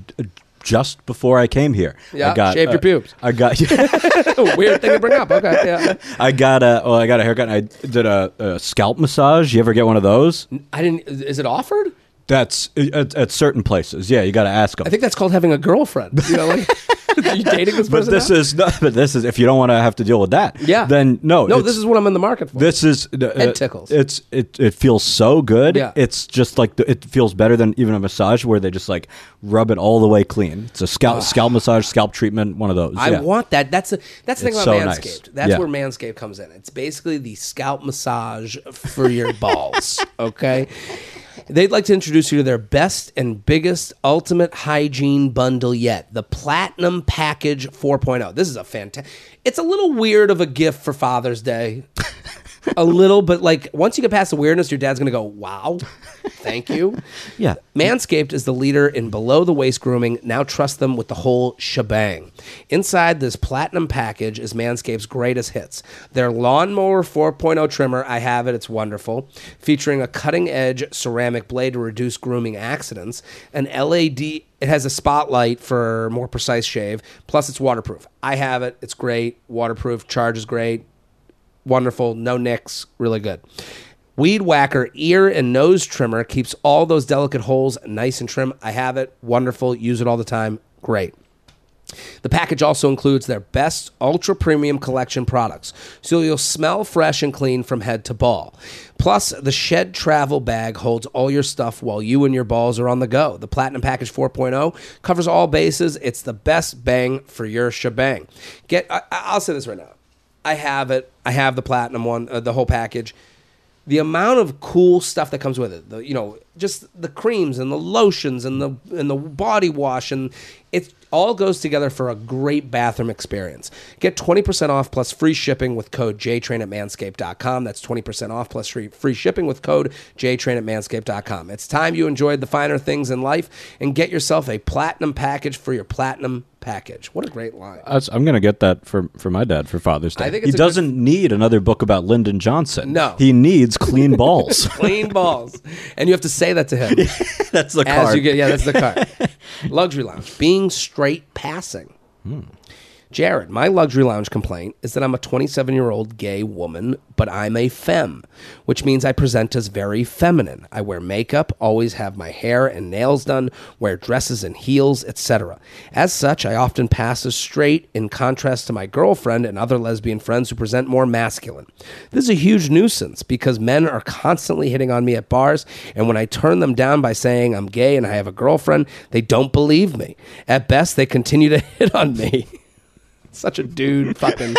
Speaker 2: just before I came here.
Speaker 1: Yeah,
Speaker 2: I got,
Speaker 1: shaved your
Speaker 2: uh,
Speaker 1: pubes.
Speaker 2: I got
Speaker 1: Weird thing to bring up. Okay, yeah.
Speaker 2: I got a well, I got a haircut. And I did a, a scalp massage. You ever get one of those?
Speaker 1: I didn't. Is it offered?
Speaker 2: That's at, at certain places. Yeah, you got to ask them.
Speaker 1: I think that's called having a girlfriend. You know, like you dating this
Speaker 2: but
Speaker 1: person?
Speaker 2: this
Speaker 1: now?
Speaker 2: is no, but this is if you don't want to have to deal with that.
Speaker 1: yeah.
Speaker 2: Then no.
Speaker 1: no. This is what I'm in the market for.
Speaker 2: This is uh,
Speaker 1: Head tickles.
Speaker 2: It's it it feels so good.
Speaker 1: Yeah.
Speaker 2: It's just like the, it feels better than even a massage where they just like rub it all the way clean. It's a scalp scalp massage, scalp treatment, one of those.
Speaker 1: I
Speaker 2: yeah.
Speaker 1: want that. That's a, that's the thing
Speaker 2: It's
Speaker 1: about
Speaker 2: so nice.
Speaker 1: Manscaped. That's
Speaker 2: Yeah.
Speaker 1: where Manscaped comes in. It's basically the scalp massage for your balls. Okay. They'd like to introduce you to their best and biggest ultimate hygiene bundle yet, the Platinum Package 4.0. This is a fantastic. It's a little weird of a gift for Father's Day. a little, but like once you get past the weirdness, your dad's gonna go, "Wow, thank you."
Speaker 2: Yeah.
Speaker 1: Manscaped is the leader in below the waist grooming. Now trust them with the whole shebang. Inside this platinum package is Manscaped's greatest hits. Their Lawnmower 4.0 trimmer, I have it, it's wonderful, featuring a cutting edge ceramic blade to reduce grooming accidents, an LED. It has a spotlight for more precise shave. Plus, it's waterproof. I have it. It's great. Waterproof. Charge is great wonderful, no nicks, really good. Weed Whacker ear and nose trimmer keeps all those delicate holes nice and trim. I have it, wonderful, use it all the time, great. The package also includes their best ultra premium collection products, so you'll smell fresh and clean from head to ball. Plus, the Shed travel bag holds all your stuff while you and your balls are on the go. The Platinum Package 4.0 covers all bases. It's the best bang for your shebang. Get, I, I'll say this right now. I have it. I have the platinum one, uh, the whole package. The amount of cool stuff that comes with it, the you know, just the creams and the lotions and the and the body wash and it all goes together for a great bathroom experience. Get 20% off plus free shipping with code JTrain at manscaped.com. That's 20% off plus free, free shipping with code JTrain at manscaped.com. It's time you enjoyed the finer things in life and get yourself a platinum package for your platinum package. What a great line.
Speaker 2: I'm gonna get that for for my dad for Father's Day.
Speaker 1: I think
Speaker 2: he
Speaker 1: a good-
Speaker 2: doesn't need another book about Lyndon Johnson.
Speaker 1: No.
Speaker 2: he needs clean balls.
Speaker 1: Clean balls. And you have to say that to him.
Speaker 2: That's the
Speaker 1: as
Speaker 2: card.
Speaker 1: you get yeah that's the card luxury lounge being straight passing hmm. Jared my luxury lounge complaint is that i'm a 27 year old gay woman but i'm a femme which means i present as very feminine. I wear makeup always have my hair and nails done wear dresses and heels etc as such i often pass as straight in contrast to my girlfriend and other lesbian friends who present more masculine. This is a huge nuisance because men are constantly hitting on me at bars and when i turn them down by saying i'm gay and i have a girlfriend they don't believe me. At best they continue to hit on me such a dude fucking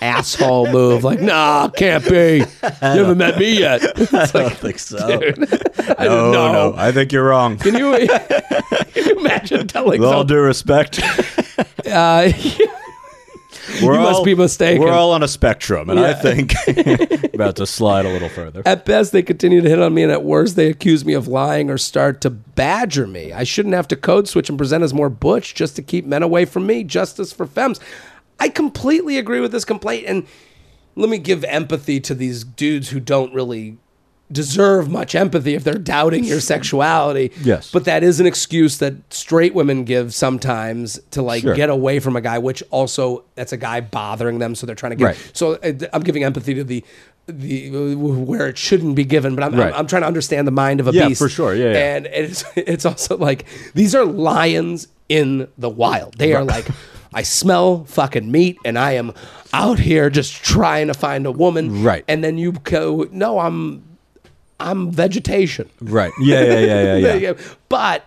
Speaker 1: asshole move. Like, nah, can't be. You haven't met me yet. It's
Speaker 2: I don't think so.
Speaker 1: dude, I
Speaker 2: no,
Speaker 1: don't know.
Speaker 2: no, I think you're wrong.
Speaker 1: Can you, can you imagine telling
Speaker 2: With all due respect,
Speaker 1: uh,
Speaker 2: we're
Speaker 1: You must be mistaken.
Speaker 2: We're all on a spectrum, and I think about to slide a little further.
Speaker 1: At best, they continue to hit on me, and at worst, they accuse me of lying or start to badger me. I shouldn't have to code switch and present as more butch just to keep men away from me. Justice for femmes. I completely agree with this complaint, and let me give empathy to these dudes who don't really deserve much empathy if they're doubting your sexuality.
Speaker 2: Yes.
Speaker 1: But that is an excuse that straight women give sometimes to like
Speaker 2: Sure.
Speaker 1: get away from a guy, which also that's a guy bothering them, so they're trying to get.
Speaker 2: Right.
Speaker 1: So uh, I'm giving empathy to the the where it shouldn't be given, but I'm,
Speaker 2: Right.
Speaker 1: I'm, I'm trying to understand the mind of a
Speaker 2: Yeah,
Speaker 1: beast
Speaker 2: for sure. Yeah, yeah.
Speaker 1: And it's it's also like these are lions in the wild. They are like. I smell fucking meat, and I am out here just trying to find a woman.
Speaker 2: Right.
Speaker 1: And then you go, no, I'm, I'm vegetation.
Speaker 2: Right. Yeah, yeah, yeah, yeah, yeah.
Speaker 1: But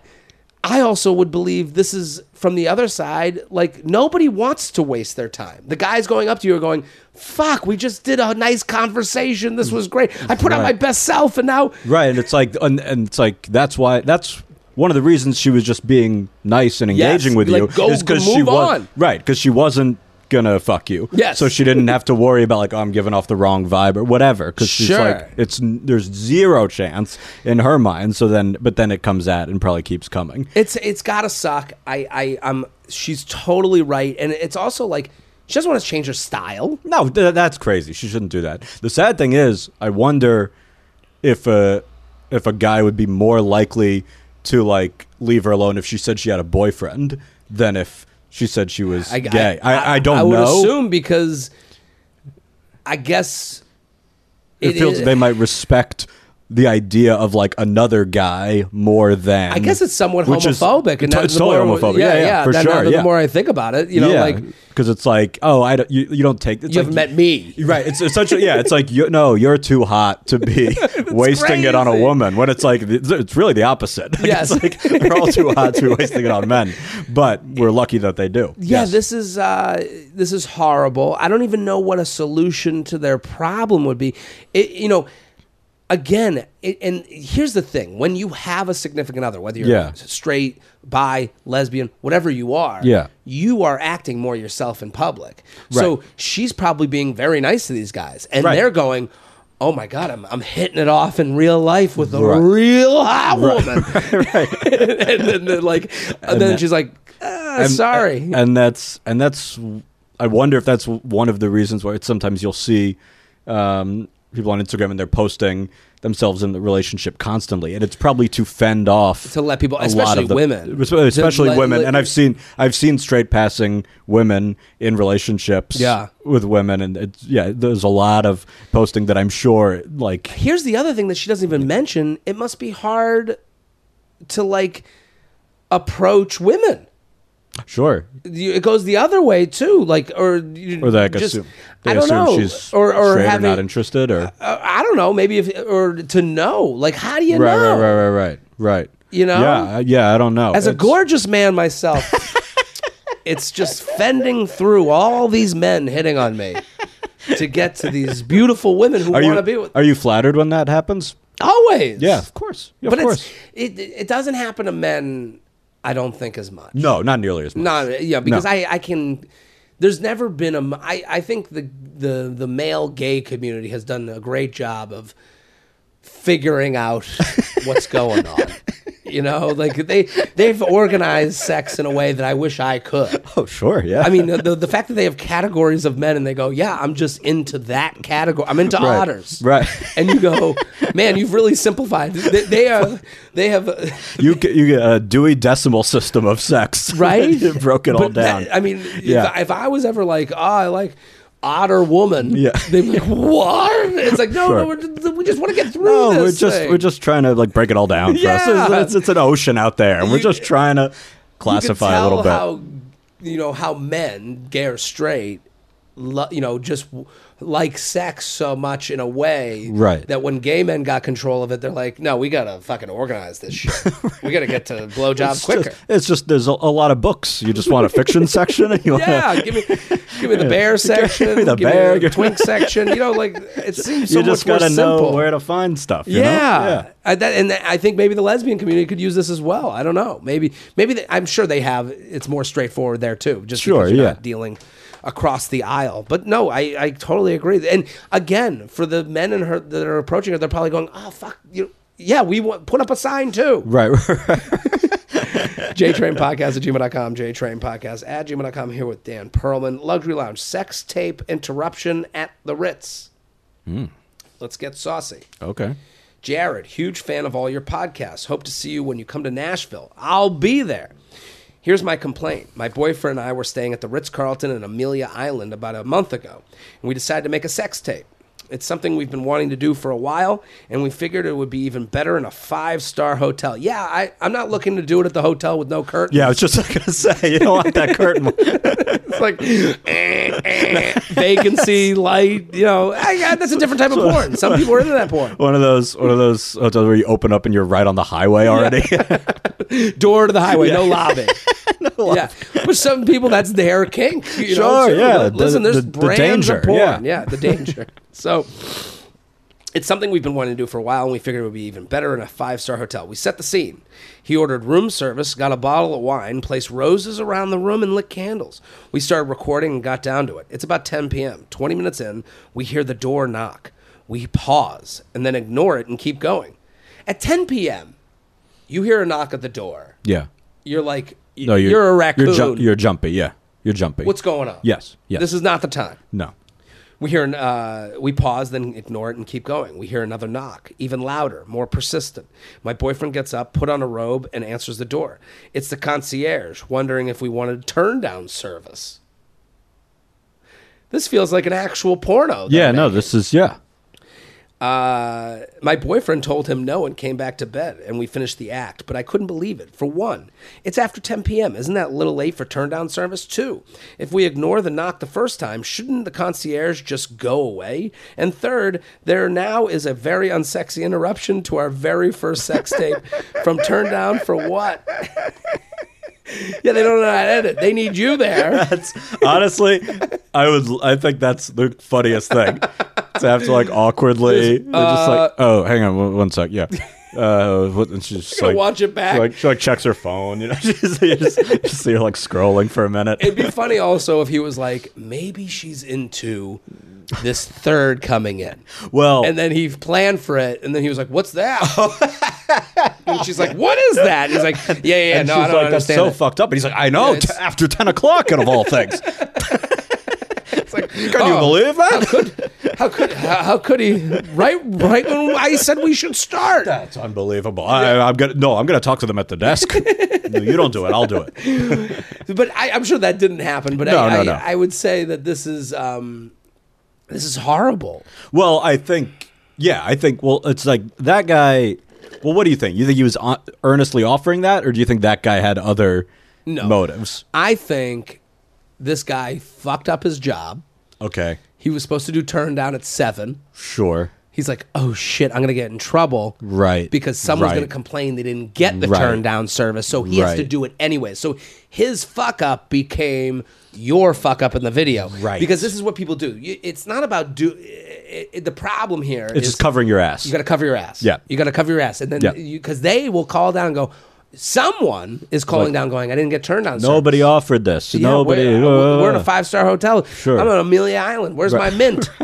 Speaker 1: I also would believe this is from the other side. Like nobody wants to waste their time. The guys going up to you are going, "Fuck, we just did a nice conversation. This was great. I put out my best self, and now
Speaker 2: Right, and it's like, and, and it's like that's why that's one of the reasons she was just being nice and
Speaker 1: Yes,
Speaker 2: engaging with
Speaker 1: like,
Speaker 2: you
Speaker 1: go-
Speaker 2: is because she was
Speaker 1: on.
Speaker 2: right because she wasn't gonna fuck you.
Speaker 1: Yes.
Speaker 2: so she didn't have to worry about like oh, I'm giving off the wrong vibe or whatever because she's
Speaker 1: Sure.
Speaker 2: like it's there's zero chance in her mind. So then, but then it comes at and probably keeps coming.
Speaker 1: it's it's gotta suck. I I I'm she's totally right, and it's also like she doesn't want to change her style.
Speaker 2: No, th- that's crazy. She shouldn't do that. The sad thing is, I wonder if a if a guy would be more likely to like leave her alone if she said she had a boyfriend than if she said she was gay. I, I, don't
Speaker 1: I would
Speaker 2: know.
Speaker 1: assume because I guess
Speaker 2: it, feels
Speaker 1: is-
Speaker 2: they might respect the idea of like another guy more than.
Speaker 1: I guess it's somewhat
Speaker 2: which is-
Speaker 1: homophobic, and
Speaker 2: it's
Speaker 1: the
Speaker 2: totally
Speaker 1: more-
Speaker 2: homophobic. Yeah, yeah, for
Speaker 1: then
Speaker 2: sure.
Speaker 1: The
Speaker 2: yeah.
Speaker 1: more I think about it, you know,
Speaker 2: yeah,
Speaker 1: like
Speaker 2: because it's like, oh, I don't, you, you don't take. It's
Speaker 1: you
Speaker 2: like,
Speaker 1: haven't met me.
Speaker 2: Right. It's essentially yeah. It's like you no, you're too hot to be wasting it on a woman. When it's like it's, really the opposite. Like,
Speaker 1: Yes.
Speaker 2: It's like we're all too hot to be wasting it on men, but we're lucky that they do.
Speaker 1: Yeah,
Speaker 2: Yes.
Speaker 1: this is uh, this is horrible. I don't even know what a solution to their problem would be. It, you know, again, it, and here's the thing: when you have a significant other, whether you're
Speaker 2: Yeah.
Speaker 1: straight, bi, lesbian, whatever you are,
Speaker 2: Yeah.
Speaker 1: you are acting more yourself in public. So she's probably being very nice to these guys, and
Speaker 2: Right.
Speaker 1: they're going. oh my god, I'm I'm hitting it off in real life with a
Speaker 2: Right.
Speaker 1: real hot woman,
Speaker 2: right.
Speaker 1: and then they're like, and, then
Speaker 2: that-
Speaker 1: she's like, ah,
Speaker 2: And-
Speaker 1: sorry.
Speaker 2: and that's and that's i wonder if that's one of the reasons why it's sometimes you'll see um, people on instagram and they're posting themselves in the relationship constantly and it's probably to fend off
Speaker 1: To let people-
Speaker 2: a lot
Speaker 1: especially
Speaker 2: of the-
Speaker 1: women.
Speaker 2: especially
Speaker 1: let-
Speaker 2: women
Speaker 1: let-
Speaker 2: and i've seen i've seen straight passing women in relationships
Speaker 1: Yeah.
Speaker 2: with women and it's yeah there's a lot of posting that i'm sure like
Speaker 1: Here's the other thing that she doesn't even mention. It must be hard to like approach women.
Speaker 2: Sure
Speaker 1: It goes the other way too, like or
Speaker 2: or they
Speaker 1: just
Speaker 2: assume they
Speaker 1: I don't
Speaker 2: assume
Speaker 1: know,
Speaker 2: she's
Speaker 1: or or having
Speaker 2: or not interested or
Speaker 1: uh, I don't know, maybe if or to know, like how do you
Speaker 2: right,
Speaker 1: know?
Speaker 2: right right right right right
Speaker 1: You know?
Speaker 2: yeah yeah i don't know
Speaker 1: As a gorgeous man myself, it's just fending through all these men hitting on me to get to these beautiful women who want to be with.
Speaker 2: are you flattered when that happens?
Speaker 1: Always,
Speaker 2: Yeah, of course. Yeah,
Speaker 1: but
Speaker 2: of
Speaker 1: it's
Speaker 2: course.
Speaker 1: it it doesn't happen to men. I don't think as much.
Speaker 2: No, not nearly as much.
Speaker 1: Not yeah, because
Speaker 2: No.
Speaker 1: I I can. There's never been a. I I think the the the male gay community has done a great job of figuring out what's going on. You know, like they they've organized sex in a way that I wish I could.
Speaker 2: Oh, sure. Yeah.
Speaker 1: I mean, the the fact that they have categories of men and they go, yeah, I'm just into that category. I'm into
Speaker 2: Right.
Speaker 1: otters,
Speaker 2: Right.
Speaker 1: And you go, man, you've really simplified. They, they are they have.
Speaker 2: Uh, you get you get a Dewey Decimal System of sex,
Speaker 1: right?
Speaker 2: you broke it all down.
Speaker 1: that- I mean,
Speaker 2: Yeah.
Speaker 1: if, if I was ever like, oh, I like otter woman,
Speaker 2: Yeah.
Speaker 1: they'd be like, what? It's like, no,
Speaker 2: Sure.
Speaker 1: no, we just want to get through
Speaker 2: no,
Speaker 1: this.
Speaker 2: we're just
Speaker 1: thing.
Speaker 2: we're just trying to like break it all down for us.
Speaker 1: Yeah.
Speaker 2: It's, it's, it's an ocean out there, and we're just trying to classify a little bit.
Speaker 1: How you know how men, gay or straight, lo- you know, just like sex so much in a way,
Speaker 2: Right.
Speaker 1: That when gay men got control of it, they're like, no, we gotta fucking organize this shit. we gotta get to blowjobs
Speaker 2: it's
Speaker 1: quicker.
Speaker 2: just, it's just there's a, a lot of books. You just want a fiction section, and you
Speaker 1: Yeah, give me, give me the bear section.
Speaker 2: Give me the
Speaker 1: give
Speaker 2: bear,
Speaker 1: Me the twink section. You know, like it seems so
Speaker 2: you just gotta know
Speaker 1: simple.
Speaker 2: where to find stuff. you know?
Speaker 1: yeah, I, that, and I think maybe the lesbian community could use this as well. I don't know. Maybe, maybe they, I'm sure they have. It's more straightforward there too. Just
Speaker 2: Sure,
Speaker 1: because you're
Speaker 2: yeah.
Speaker 1: not dealing across the aisle. But no, I, I totally agree. And again, for the men and her that are approaching her, they're probably going, "Oh fuck you." Yeah, we want put up a sign too.
Speaker 2: Right. right.
Speaker 1: JTrainPodcast at gmail.com, JTrainPodcast at gmail.com. Here with Dan Perlman, Luxury Lounge, sex tape interruption at the Ritz. Hmm. Let's get saucy.
Speaker 2: okay.
Speaker 1: Jared, huge fan of all your podcasts. Hope to see you when you come to Nashville. I'll be there. Here's my complaint. My boyfriend and I were staying at the Ritz Carlton in Amelia Island about a month ago, and we decided to make a sex tape. It's something we've been wanting to do for a while, and we figured it would be even better in a five star hotel. Yeah, I, I'm not looking to do it at the hotel with no curtain.
Speaker 2: Yeah, I was just gonna say you don't want that curtain.
Speaker 1: It's like eh, eh, vacancy, light. You know, I, yeah, that's a different type of porn. Some people are into that porn.
Speaker 2: one of those one of those hotels where you open up and you're right on the highway already.
Speaker 1: Door to the highway, no lobby. Yeah, but some people that's their kink. You know,
Speaker 2: Sure, yeah,
Speaker 1: Li- Listen,
Speaker 2: the-
Speaker 1: there's
Speaker 2: the- the
Speaker 1: brands
Speaker 2: danger,
Speaker 1: of porn.
Speaker 2: yeah.
Speaker 1: Yeah. the danger. so it's something we've been wanting to do for a while, and we figured it would be even better in a five star hotel. We set the scene. He ordered room service, got a bottle of wine, placed roses around the room, and lit candles. We started recording and got down to it. It's about 10 p.m. 20 minutes in, we hear the door knock. We pause and then ignore it and keep going. At 10 p.m., you hear a knock at the door.
Speaker 2: yeah.
Speaker 1: You're like,
Speaker 2: No,
Speaker 1: you're,
Speaker 2: you're
Speaker 1: a raccoon.
Speaker 2: You're, ju- you're jumpy. Yeah, you're jumpy.
Speaker 1: What's going on?
Speaker 2: Yes. Yes.
Speaker 1: This is not the time.
Speaker 2: no.
Speaker 1: We hear, an, uh, we pause, then ignore it and keep going. We hear another knock, even louder, more persistent. My boyfriend gets up, put on a robe, and answers the door. It's the concierge, wondering if we wanted turn down service. This feels like an actual porno.
Speaker 2: Yeah. No. This is yeah.
Speaker 1: Uh, my boyfriend told him no and came back to bed, and we finished the act. But I couldn't believe it. For one, it's after 10 p.m. Isn't that a little late for turn down service? Two, if we ignore the knock the first time, shouldn't the concierge just go away? And third, there now is a very unsexy interruption to our very first sex tape from turn down for what? yeah, they don't know how to edit. They need you there.
Speaker 2: That's honestly, I would. I think that's the funniest thing to have to like awkwardly. they're just
Speaker 1: uh,
Speaker 2: like, oh, hang on, one, one sec. Yeah. Uh, what, and she's just like,
Speaker 1: watch it back?
Speaker 2: She like, she like checks her phone. You know, she's, you just, just see her like scrolling for a minute.
Speaker 1: It'd be funny also if he was like, maybe she's into this third coming in.
Speaker 2: well,
Speaker 1: And then he planned for it, and then he was like, "What's that?" and she's like, "What is that?" And he's like, "Yeah, yeah, yeah
Speaker 2: and
Speaker 1: no,
Speaker 2: she's
Speaker 1: I don't
Speaker 2: like,
Speaker 1: understand."
Speaker 2: That's so
Speaker 1: it."
Speaker 2: fucked up. And he's like, I know.
Speaker 1: Yeah,
Speaker 2: t- after ten o'clock, and of all things,
Speaker 1: It's like,
Speaker 2: can you
Speaker 1: oh,
Speaker 2: believe that?
Speaker 1: How could how, could how could he? Right, right when I said we should start.
Speaker 2: That's unbelievable. I, I'm gonna no. I'm gonna talk to them at the desk. No, you don't do it. I'll do it.
Speaker 1: But I, I'm sure that didn't happen. But
Speaker 2: No,
Speaker 1: I,
Speaker 2: no, no.
Speaker 1: I would say that this is um, this is horrible.
Speaker 2: Well, I think, yeah, I think. Well, it's like that guy. Well, what do you think? You think he was earnestly offering that, or do you think that guy had other
Speaker 1: No.
Speaker 2: motives?
Speaker 1: I think this guy fucked up his job.
Speaker 2: Okay,
Speaker 1: He was supposed to do turn down at seven.
Speaker 2: sure,
Speaker 1: He's like, oh shit, I'm gonna get in trouble.
Speaker 2: Right.
Speaker 1: Because someone's
Speaker 2: Right.
Speaker 1: gonna complain they didn't get the
Speaker 2: Right.
Speaker 1: turn down service, so he has to do it anyway. So his fuck up became your fuck up in the video.
Speaker 2: Right.
Speaker 1: Because this is what people do. It's not about do. It, it- the problem here
Speaker 2: it's
Speaker 1: is
Speaker 2: just covering your ass.
Speaker 1: you got to cover your ass.
Speaker 2: Yeah.
Speaker 1: You got to cover your ass, and then
Speaker 2: Yeah.
Speaker 1: because they will call down and go. Someone is calling down, going, "I didn't get turned on."
Speaker 2: Nobody
Speaker 1: service."
Speaker 2: offered this.
Speaker 1: Yeah,
Speaker 2: Nobody.
Speaker 1: We're,
Speaker 2: uh,
Speaker 1: we're in a five star hotel.
Speaker 2: Sure.
Speaker 1: I'm on Amelia Island. Where's
Speaker 2: Right.
Speaker 1: my mint?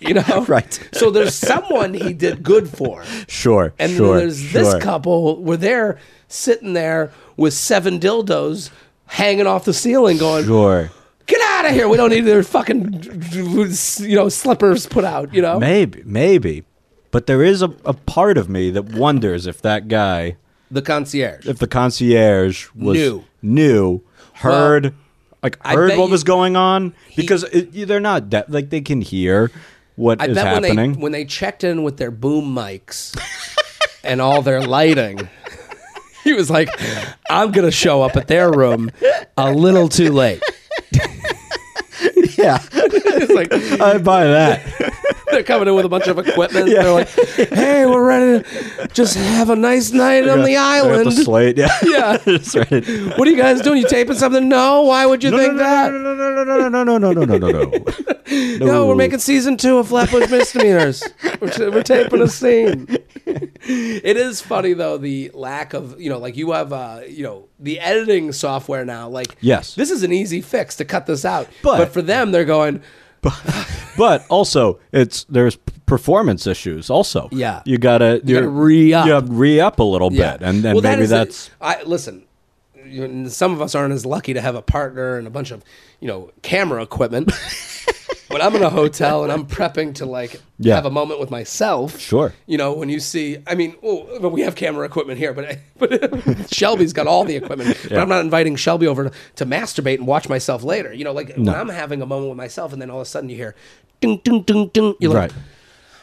Speaker 1: You know.
Speaker 2: Right.
Speaker 1: So there's someone he did good for,
Speaker 2: Sure.
Speaker 1: and
Speaker 2: sure.
Speaker 1: then there's this couple. Where they're sitting there with seven dildos hanging off the ceiling, going,
Speaker 2: Sure.
Speaker 1: "Get out of here! We don't need their fucking, you know, slippers put out." You know.
Speaker 2: Maybe, maybe, but there is a, a part of me that wonders if that guy,
Speaker 1: The concierge.
Speaker 2: if the concierge was
Speaker 1: Knew.
Speaker 2: knew, heard, like heard what
Speaker 1: you-
Speaker 2: was going on, because it, they're not de- like they can hear what
Speaker 1: I
Speaker 2: is
Speaker 1: bet when
Speaker 2: happening.
Speaker 1: they when they checked in with their boom mics and all their lighting, he was like, "I'm gonna show up at their room a little too late."
Speaker 2: yeah,
Speaker 1: It's like
Speaker 2: I buy that.
Speaker 1: they're coming in with a bunch of equipment. Yeah. They're like, "Hey, we're ready to just have a nice night on the island."
Speaker 2: the slate. Yeah,
Speaker 1: Yeah. What are you guys doing? You taping something? No. Why would you
Speaker 2: No,
Speaker 1: think
Speaker 2: no,
Speaker 1: that?
Speaker 2: no, no, no, no, no, no, no, no, no, no, no, no.
Speaker 1: No, No. we're making season two of Flatbush Misdemeanors. we're, t- we're taping a scene. it is funny though the lack of you know like you have uh you know the editing software now like
Speaker 2: Yes.
Speaker 1: this is an easy fix to cut this out
Speaker 2: But-
Speaker 1: but, for them they're going
Speaker 2: But also, it's there's performance issues. Also,
Speaker 1: Yeah.
Speaker 2: you gotta you
Speaker 1: gotta re-up.
Speaker 2: You re up a little bit, and then
Speaker 1: Well,
Speaker 2: maybe
Speaker 1: the-
Speaker 2: that's
Speaker 1: I listen. you- Some of us aren't as lucky to have a partner and a bunch of you know camera equipment. but I'm in a hotel and I'm prepping to like
Speaker 2: Yeah.
Speaker 1: have a moment with myself.
Speaker 2: Sure.
Speaker 1: You know when you see, I mean, oh, but we have camera equipment here, but but Shelby's got all the equipment. But I'm not inviting Shelby over to, to masturbate and watch myself later. You know, like when I'm having a moment with myself, and then all of a sudden you hear. Ding, ding, ding, ding. You're like,
Speaker 2: right.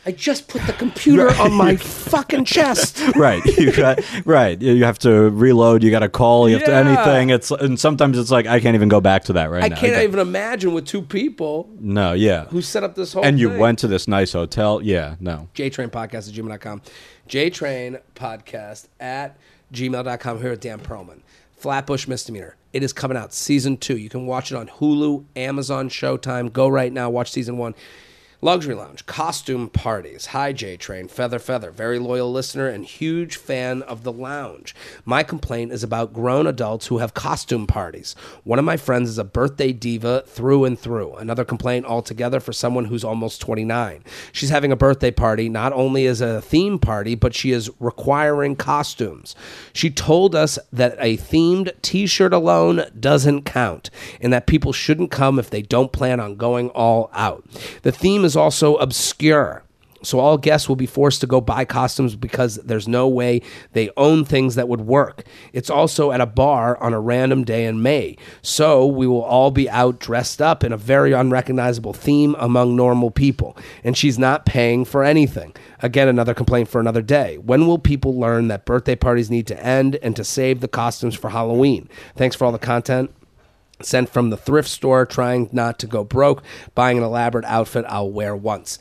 Speaker 1: I just put the computer on my fucking chest.
Speaker 2: right. You got right. You have to reload. You got to call. You have to anything. It's and sometimes it's like I can't even go back to that right
Speaker 1: I
Speaker 2: now.
Speaker 1: can't
Speaker 2: got-
Speaker 1: even imagine with two people
Speaker 2: No. Yeah.
Speaker 1: who set up this whole
Speaker 2: and you
Speaker 1: thing.
Speaker 2: went to this nice hotel. Yeah. No.
Speaker 1: J Train Podcast at gmail.com. J Train Podcast at gmail.com here at Dan Perlman. Flatbush Misdemeanor. It is coming out season two. You can watch it on Hulu, Amazon, Showtime. Go right now, watch season one. Luxury Lounge, costume parties. Hi, J Train, Feather Feather, very loyal listener and huge fan of the lounge. My complaint is about grown adults who have costume parties. One of my friends is a birthday diva through and through. Another complaint altogether for someone who's almost 29. She's having a birthday party, not only as a theme party, but she is requiring costumes. She told us that a themed t shirt alone doesn't count and that people shouldn't come if they don't plan on going all out. The theme is also obscure. So all guests will be forced to go buy costumes because there's no way they own things that would work. It's also at a bar on a random day in May. So we will all be out dressed up in a very unrecognizable theme among normal people. And she's not paying for anything. Again, another complaint for another day. When will people learn that birthday parties need to end and to save the costumes for Halloween? Thanks for all the content sent from the thrift store, trying not to go broke, buying an elaborate outfit I'll wear once.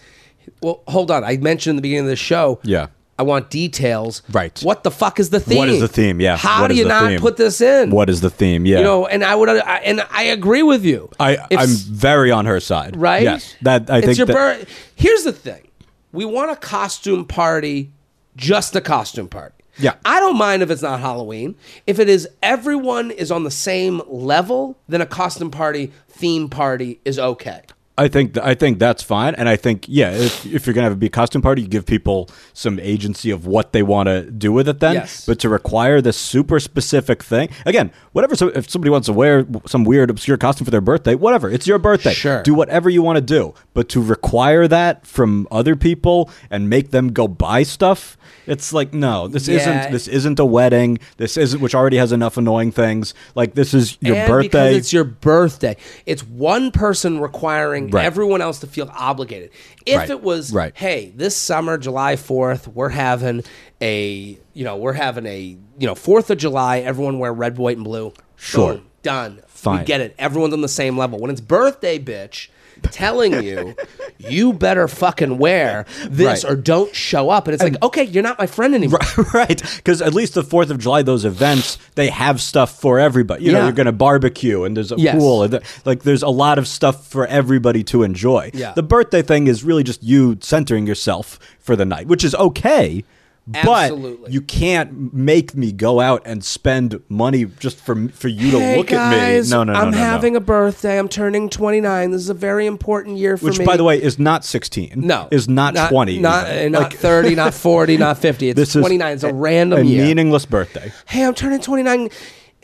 Speaker 1: Well, hold on. I mentioned in the beginning of the show.
Speaker 2: Yeah.
Speaker 1: I want details.
Speaker 2: Right.
Speaker 1: What the fuck is the theme?
Speaker 2: What is the theme? Yeah.
Speaker 1: How
Speaker 2: What
Speaker 1: do you not
Speaker 2: theme?
Speaker 1: put this in?
Speaker 2: What is the theme? Yeah.
Speaker 1: You know, and I would, I, and I agree with you.
Speaker 2: I
Speaker 1: If
Speaker 2: I'm very on her side.
Speaker 1: right.
Speaker 2: Yes. That I
Speaker 1: it's
Speaker 2: think that,
Speaker 1: birth. Here's the thing: we want a costume party just a costume party.
Speaker 2: Yeah.
Speaker 1: I don't mind if it's not Halloween. If it is everyone is on the same level, then a costume party, theme party is okay.
Speaker 2: I think th- I think that's fine, and I think yeah, if, if you're gonna have a big costume party, you give people some agency of what they want to do with it. Then,
Speaker 1: Yes.
Speaker 2: but to require this super specific thing again, whatever. So if somebody wants to wear some weird obscure costume for their birthday, whatever, it's your birthday.
Speaker 1: Sure.
Speaker 2: do whatever you want to do. But to require that from other people and make them go buy stuff, it's like no, this
Speaker 1: Yeah.
Speaker 2: isn't this isn't a wedding. This isn't which already has enough annoying things. Like this is your
Speaker 1: and because
Speaker 2: birthday.
Speaker 1: it's your birthday. It's one person requiring
Speaker 2: Right.
Speaker 1: everyone else to feel obligated. If
Speaker 2: Right.
Speaker 1: it was,
Speaker 2: Right.
Speaker 1: hey, this summer, July fourth, we're having a, you know, we're having a, you know, Fourth of July. Everyone wear red, white, and blue.
Speaker 2: Sure.
Speaker 1: Boom, done.
Speaker 2: Fine.
Speaker 1: We get it. Everyone's on the same level. When it's birthday, bitch. Telling you, you better fucking wear this
Speaker 2: Right.
Speaker 1: or don't show up. And it's like, okay, you're not my friend anymore.
Speaker 2: right because at least the fourth of july those events they have stuff for everybody you know
Speaker 1: Yeah.
Speaker 2: you're gonna barbecue and there's a
Speaker 1: Yes.
Speaker 2: pool and like there's a lot of stuff for everybody to enjoy
Speaker 1: Yeah.
Speaker 2: the birthday thing is really just you centering yourself for the night which is okay
Speaker 1: Absolutely.
Speaker 2: but you can't make me go out and spend money just for for you to
Speaker 1: Hey
Speaker 2: look
Speaker 1: guys,
Speaker 2: at me. No, no, no,
Speaker 1: I'm
Speaker 2: no, no.
Speaker 1: having a birthday. I'm turning 29. This is a very important year for
Speaker 2: which,
Speaker 1: me.
Speaker 2: Which, by the way, is not 16.
Speaker 1: no,
Speaker 2: is not, 20.
Speaker 1: Not, uh, not
Speaker 2: Like,
Speaker 1: 30, not 40, not 50. It's
Speaker 2: this is
Speaker 1: 29. It's a random
Speaker 2: a
Speaker 1: year.
Speaker 2: meaningless birthday.
Speaker 1: hey, I'm turning 29.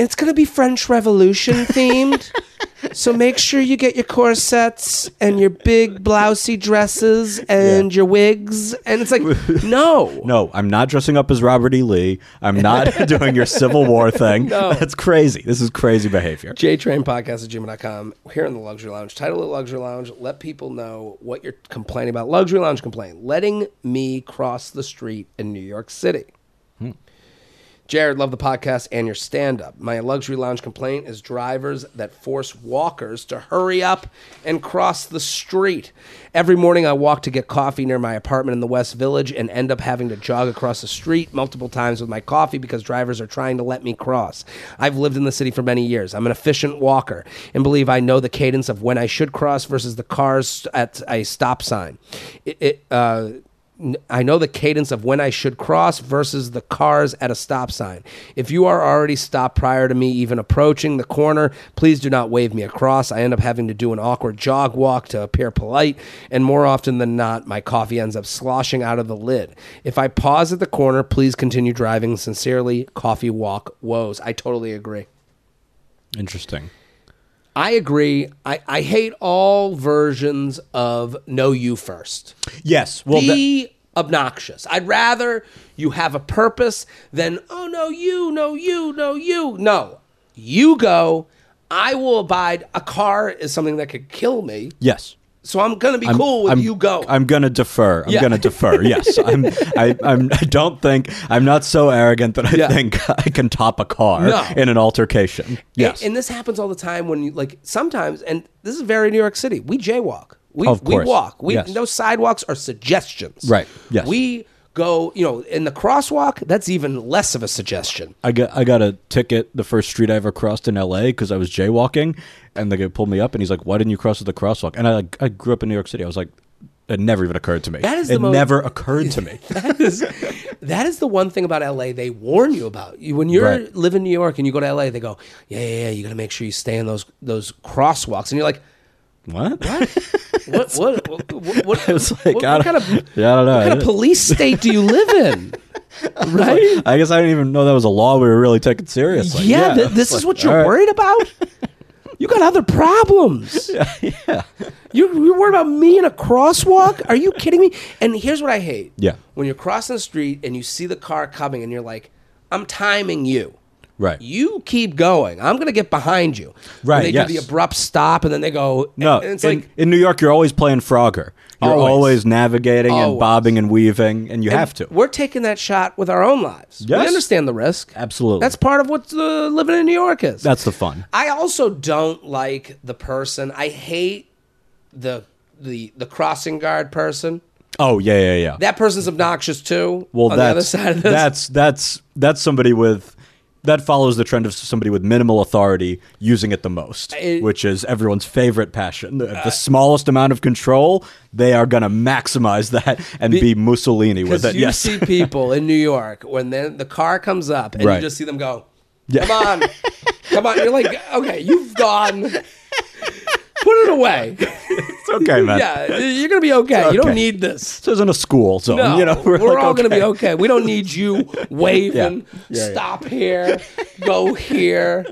Speaker 1: It's going to be French Revolution themed. so make sure you get your corsets and your big blousey dresses and your wigs. And it's like, no.
Speaker 2: No, I'm not dressing up as Robert E. Lee. I'm not doing your Civil War thing.
Speaker 1: No.
Speaker 2: That's crazy. This is crazy behavior.
Speaker 1: JTrain Podcast at gmail.com. Here in the Luxury Lounge. Title of Luxury Lounge. Let people know what you're complaining about. Luxury Lounge complaint. Letting me cross the street in New York City. Jared, love the podcast and your stand up. My luxury lounge complaint is drivers that force walkers to hurry up and cross the street. Every morning I walk to get coffee near my apartment in the West Village and end up having to jog across the street multiple times with my coffee because drivers are trying to let me cross. I've lived in the city for many years. I'm an efficient walker and believe I know the cadence of when I should cross versus the cars at a stop sign. It, it uh, I know the cadence of when I should cross versus the cars at a stop sign. If you are already stopped prior to me even approaching the corner, please do not wave me across. I end up having to do an awkward jog walk to appear polite, and more often than not, my coffee ends up sloshing out of the lid. If I pause at the corner, please continue driving. Sincerely, Coffee Walk Woes. I totally agree.
Speaker 2: Interesting.
Speaker 1: I agree. I, I hate all versions of know you first.
Speaker 2: Yes. Well,
Speaker 1: be obnoxious. I'd rather you have a purpose than oh no you no you no you no you go. I will abide. A car is something that could kill me,
Speaker 2: yes.
Speaker 1: So I'm gonna be
Speaker 2: I'm-
Speaker 1: cool with
Speaker 2: I'm-
Speaker 1: you go.
Speaker 2: I'm gonna defer. I'm
Speaker 1: Yeah.
Speaker 2: gonna defer. Yes, I'm. I, I'm. I don't think I'm not so arrogant that I
Speaker 1: Yeah.
Speaker 2: think I can top a car
Speaker 1: No.
Speaker 2: in an altercation. Yes,
Speaker 1: And, and this happens all the time when you like sometimes, and this is very New York City. We jaywalk. We we walk. We
Speaker 2: Yes.
Speaker 1: those sidewalks are suggestions.
Speaker 2: Right. Yes.
Speaker 1: We go. You know, in the crosswalk, that's even less of a suggestion.
Speaker 2: I got I got a ticket the first street I ever crossed in L.A. because I was jaywalking, and the guy pulled me up and he's like, "Why didn't you cross at the crosswalk?" And I like I grew up in New York City. I was like, it never even occurred to me.
Speaker 1: That is the
Speaker 2: it
Speaker 1: most-
Speaker 2: never occurred to me.
Speaker 1: that is that is the one thing about LA they warn you about. You, when you're
Speaker 2: Right.
Speaker 1: live in New York and you go to LA, they go, yeah, yeah, yeah. You got to make sure you stay in those those crosswalks, and you're like,
Speaker 2: what?
Speaker 1: what, what, what, what, what,
Speaker 2: It's like
Speaker 1: what,
Speaker 2: I
Speaker 1: what kind of
Speaker 2: yeah, I don't know.
Speaker 1: what kind of police state do you live in? right?
Speaker 2: I guess I didn't even know that was a law we were really taking seriously.
Speaker 1: yeah, th- this is
Speaker 2: like,
Speaker 1: what you're
Speaker 2: right.
Speaker 1: worried about. You got other problems.
Speaker 2: Yeah.
Speaker 1: You you're worried about me in a crosswalk? Are you kidding me? And here's what I hate.
Speaker 2: Yeah.
Speaker 1: When you're crossing the street and you see the car coming and you're like, I'm timing you.
Speaker 2: Right.
Speaker 1: You keep going. I'm gonna get behind you.
Speaker 2: Right,
Speaker 1: they
Speaker 2: yes.
Speaker 1: do the abrupt stop and then they go.
Speaker 2: No,
Speaker 1: And it's
Speaker 2: in,
Speaker 1: like
Speaker 2: in New York, you're always playing Frogger. You're
Speaker 1: Always.
Speaker 2: always, navigating and bobbing and weaving, and you have to.
Speaker 1: we're taking that shot with our own lives. We understand the risk.
Speaker 2: Absolutely.
Speaker 1: That's part of what uh, living in New York is.
Speaker 2: That's the fun.
Speaker 1: I also don't like the person. I hate the the the crossing guard person.
Speaker 2: Oh yeah, yeah, yeah.
Speaker 1: That person's obnoxious too.
Speaker 2: well,
Speaker 1: on
Speaker 2: that's
Speaker 1: the other side of this.
Speaker 2: that's that's that's somebody with that follows the trend of somebody with minimal authority using it the most,
Speaker 1: It-
Speaker 2: which is everyone's favorite passion. The, the uh, smallest amount of control, they are going to maximize that and be, Mussolini with it.
Speaker 1: you
Speaker 2: Yes.
Speaker 1: see people in New York when the car comes up and
Speaker 2: Right.
Speaker 1: you just see them go,
Speaker 2: Yeah.
Speaker 1: "Come on, come on!" You're like, "Okay, you've gone. Put it away.
Speaker 2: it's okay, man.
Speaker 1: yeah, you're gonna be okay. You don't need this."
Speaker 2: This isn't a school zone.
Speaker 1: No,
Speaker 2: you know,
Speaker 1: we're,
Speaker 2: like,
Speaker 1: all going to be
Speaker 2: okay.
Speaker 1: okay. We don't need you waving.
Speaker 2: Yeah, yeah.
Speaker 1: Stop here. Go here.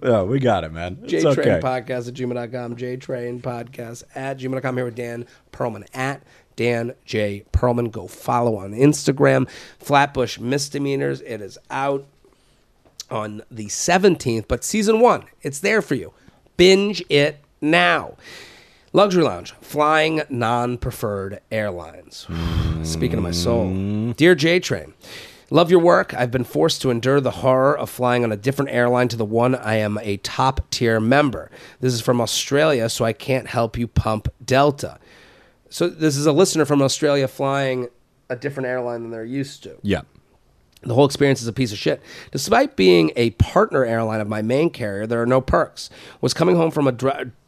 Speaker 2: Yeah, we got it, man. It's
Speaker 1: JTrain
Speaker 2: okay.
Speaker 1: Podcast at gmail.com. JTrain Podcast at gmail.com. Here with Dan Perlman at Dan J. Perlman. Go follow on Instagram. Flatbush Misdemeanors. It is out on the 17th, but season one, it's there for you. Binge it now. Luxury Lounge, flying non preferred airlines. Speaking of my soul. Mm-hmm. Dear J Train, love your work. I've been forced to endure the horror of flying on a different airline to the one I am a top tier member. This is from Australia, so I can't help you pump Delta. So this is a listener from Australia flying a different airline than they're used to.
Speaker 2: Yeah.
Speaker 1: The whole experience is a piece of shit. Despite being a partner airline of my main carrier, there are no perks. Was coming home from a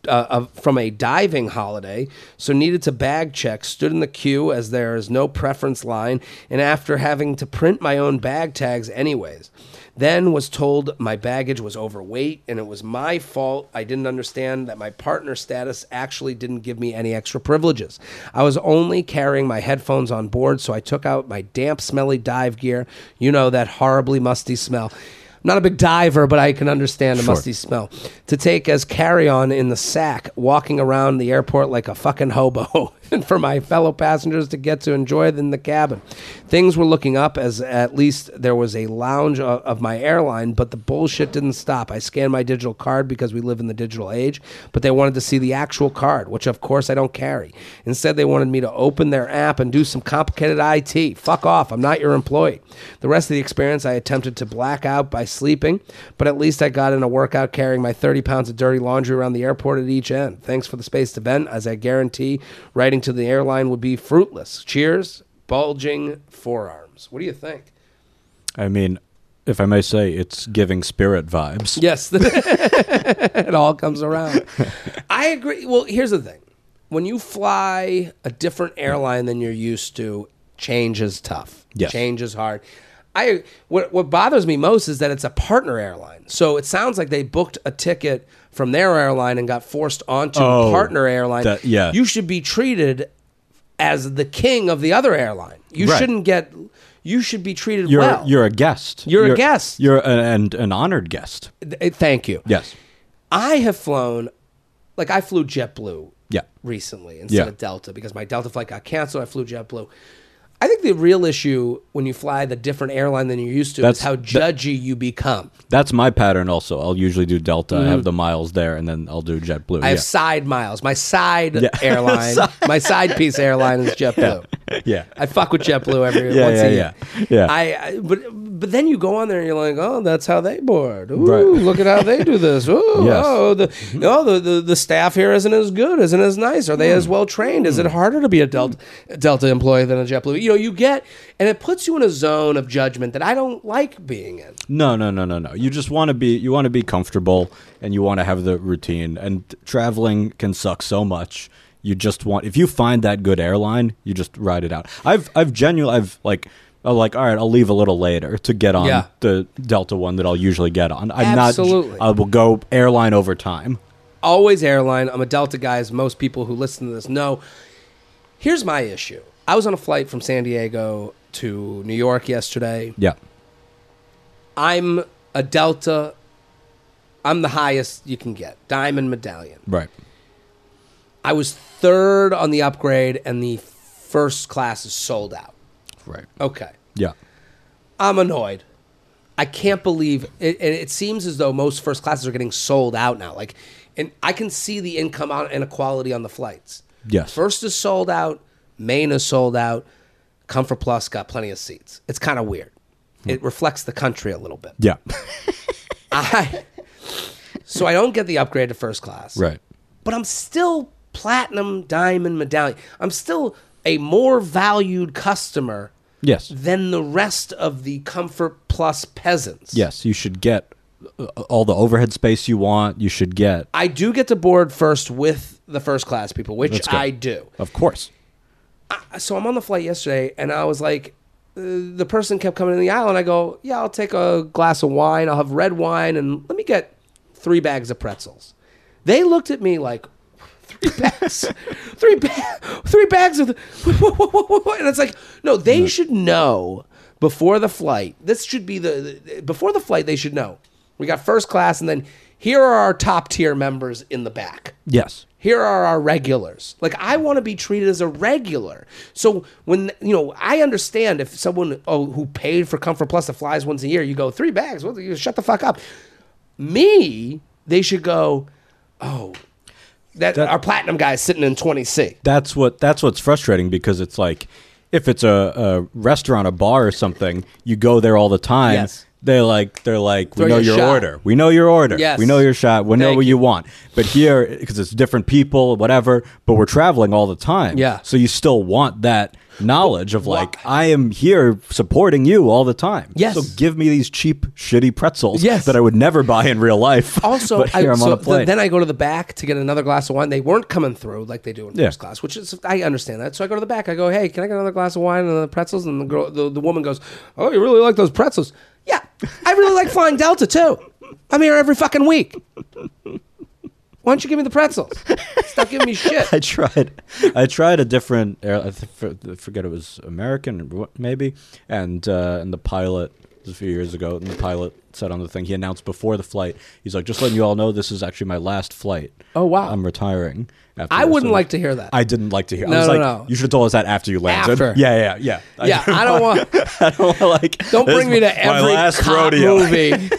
Speaker 1: uh, uh, from a diving holiday, so needed to bag check. Stood in the queue as there is no preference line, and after having to print my own bag tags anyways. Then was told my baggage was overweight and it was my fault. I didn't understand that my partner status actually didn't give me any extra privileges. I was only carrying my headphones on board, so I took out my damp, smelly dive gear. You know, that horribly musty smell. I'm not a big diver, but I can understand the
Speaker 2: Sure.
Speaker 1: musty smell. To take as carry on in the sack, walking around the airport like a fucking hobo, and for my fellow passengers to get to enjoy it in the cabin. Things were looking up as at least there was a lounge of, of my airline, but the bullshit didn't stop. I scanned my digital card because we live in the digital age, but they wanted to see the actual card, which of course I don't carry. Instead, they wanted me to open their app and do some complicated IT. Fuck off, I'm not your employee. The rest of the experience, I attempted to black out by sleeping, but at least I got in a workout carrying my 30 pounds of dirty laundry around the airport at each end. Thanks for the space to vent, as I guarantee writing to the airline would be fruitless. Cheers, bulging forearms. What do you think?
Speaker 2: I mean, if I may say, it's giving spirit vibes.
Speaker 1: Yes, it all comes around. I agree. Well, here's the thing: when you fly a different airline than you're used to, change is tough.
Speaker 2: Yes.
Speaker 1: change is hard. I what what bothers me most is that it's a partner airline. So it sounds like they booked a ticket from their airline and got forced onto
Speaker 2: Oh,
Speaker 1: a partner airline.
Speaker 2: that- yeah.
Speaker 1: you should be treated as the king of the other airline. You
Speaker 2: Right.
Speaker 1: shouldn't get. You should be treated
Speaker 2: You're
Speaker 1: well.
Speaker 2: you're a guest.
Speaker 1: You're a guest.
Speaker 2: You're a, and an honored guest.
Speaker 1: Th- eh, Thank you.
Speaker 2: Yes.
Speaker 1: I have flown, like I flew JetBlue
Speaker 2: Yeah.
Speaker 1: recently instead
Speaker 2: Yeah.
Speaker 1: of Delta because my Delta flight got canceled. I flew JetBlue. I think the real issue when you fly the different airline than you're used to
Speaker 2: That's-
Speaker 1: is how judgy you become.
Speaker 2: That's my pattern. Also, I'll usually do Delta. I have the miles there, and then I'll do JetBlue.
Speaker 1: Mm-hmm. I have
Speaker 2: yeah.
Speaker 1: side miles. My side
Speaker 2: Yeah.
Speaker 1: airline, my side piece airline is JetBlue.
Speaker 2: yeah.
Speaker 1: I fuck with JetBlue every
Speaker 2: Yeah,
Speaker 1: once
Speaker 2: yeah,
Speaker 1: a year.
Speaker 2: yeah. Yeah.
Speaker 1: I, I but but then you go on there and you're like, oh, that's how they board. Ooh,
Speaker 2: Right.
Speaker 1: look at how they do this. Ooh,
Speaker 2: Yes.
Speaker 1: oh, the oh the, the the staff here isn't as good, isn't as nice. Are they as
Speaker 2: Hmm.
Speaker 1: well trained? Is it harder to be a Delta Delta employee than a JetBlue? You know, you get and it puts you in a zone of judgment that I don't like being in.
Speaker 2: No, no, no, no, no. You just want to be you want to be comfortable and you want to have the routine. And traveling can suck so much. You just want if you find that good airline, you just ride it out. I've I've genuinely I've like I'm like all right, I'll leave a little later to get on
Speaker 1: Yeah.
Speaker 2: the Delta one that I'll usually get on. I'm
Speaker 1: Absolutely.
Speaker 2: not I will go airline over time.
Speaker 1: always airline. I'm a Delta guy, as most people who listen to this know. Here's my issue. I was on a flight from San Diego to New York yesterday.
Speaker 2: Yeah.
Speaker 1: I'm a Delta. I'm the highest you can get, Diamond Medallion.
Speaker 2: Right.
Speaker 1: I was third on the upgrade, and the first class is sold out.
Speaker 2: Right.
Speaker 1: Okay.
Speaker 2: Yeah.
Speaker 1: I'm annoyed. I can't believe it. And it seems as though most first classes are getting sold out now. Like, and I can see the income inequality on the flights.
Speaker 2: Yes.
Speaker 1: First is sold out. Main is sold out. Comfort Plus got plenty of seats. It's kind of weird. Hmm. It reflects the country a little bit.
Speaker 2: Yeah.
Speaker 1: I so I don't get the upgrade to first class.
Speaker 2: right.
Speaker 1: But I'm still platinum diamond medallion. I'm still a more valued customer
Speaker 2: Yes.
Speaker 1: than the rest of the comfort plus peasants.
Speaker 2: Yes, you should get uh, all the overhead space you want. You should get,
Speaker 1: I do get to board first with the first class people, which
Speaker 2: That's good.
Speaker 1: I do.
Speaker 2: of course.
Speaker 1: so I'm on the flight yesterday, and I was like, uh, the person kept coming in the aisle, and I go, yeah, I'll take a glass of wine. I'll have red wine, and let me get three bags of pretzels. They looked at me like, three bags, three ba- three bags of, the, and it's like, no, they mm. should know before the flight. This should be the, the before the flight. They should know. We got first class, and then here are our top tier members in the back
Speaker 2: Yes.
Speaker 1: here are our regulars. Like I want to be treated as a regular. So when you know, I understand if someone oh who paid for Comfort Plus that flies once a year, you go three bags. Well, you shut the fuck up. Me, they should go. Oh, that,
Speaker 2: That-
Speaker 1: our platinum guy is sitting in 26.
Speaker 2: That's what that's what's frustrating because it's like if it's a, a restaurant, a bar or something, you go there all the time.
Speaker 1: Yes.
Speaker 2: They're like they're like
Speaker 1: Throw
Speaker 2: we know
Speaker 1: your
Speaker 2: your order. We know your order.
Speaker 1: Yes.
Speaker 2: We know your shot. We know
Speaker 1: Thank
Speaker 2: what
Speaker 1: you.
Speaker 2: you want. But here because it's different people, whatever, but we're traveling all the time.
Speaker 1: Yeah.
Speaker 2: So you still want that knowledge of like I am here supporting you all the time.
Speaker 1: Yes.
Speaker 2: So give me these cheap shitty pretzels
Speaker 1: Yes.
Speaker 2: that I would never buy in real life.
Speaker 1: Also, I,
Speaker 2: am
Speaker 1: so
Speaker 2: on a plane.
Speaker 1: then I go to the back to get another glass of wine. They weren't coming through like they do in
Speaker 2: Yeah.
Speaker 1: first class, which is I understand that. So I go to the back. I go, "Hey, can I get another glass of wine and the pretzels?" And the girl, the, the woman goes, "Oh, you really like those pretzels?" Yeah, I really like flying Delta too. I'm here every fucking week. Why don't you give me the pretzels? Stop giving me shit.
Speaker 2: I tried. I tried a different. air- I forget it was American, or what- maybe. And uh, and the pilot a few years ago, and the pilot said on the thing he announced before the flight. He's like, just letting you all know, this is actually my last flight.
Speaker 1: Oh, wow.
Speaker 2: I'm retiring. After
Speaker 1: I wouldn't like to hear that.
Speaker 2: I didn't like to hear.
Speaker 1: No,
Speaker 2: I was
Speaker 1: no,
Speaker 2: like,
Speaker 1: no.
Speaker 2: you should have told us that after you landed.
Speaker 1: After.
Speaker 2: Yeah, yeah, yeah.
Speaker 1: yeah, I don't want.
Speaker 2: I don't want like.
Speaker 1: Don't bring me to every
Speaker 2: last
Speaker 1: cop
Speaker 2: rodeo.
Speaker 1: movie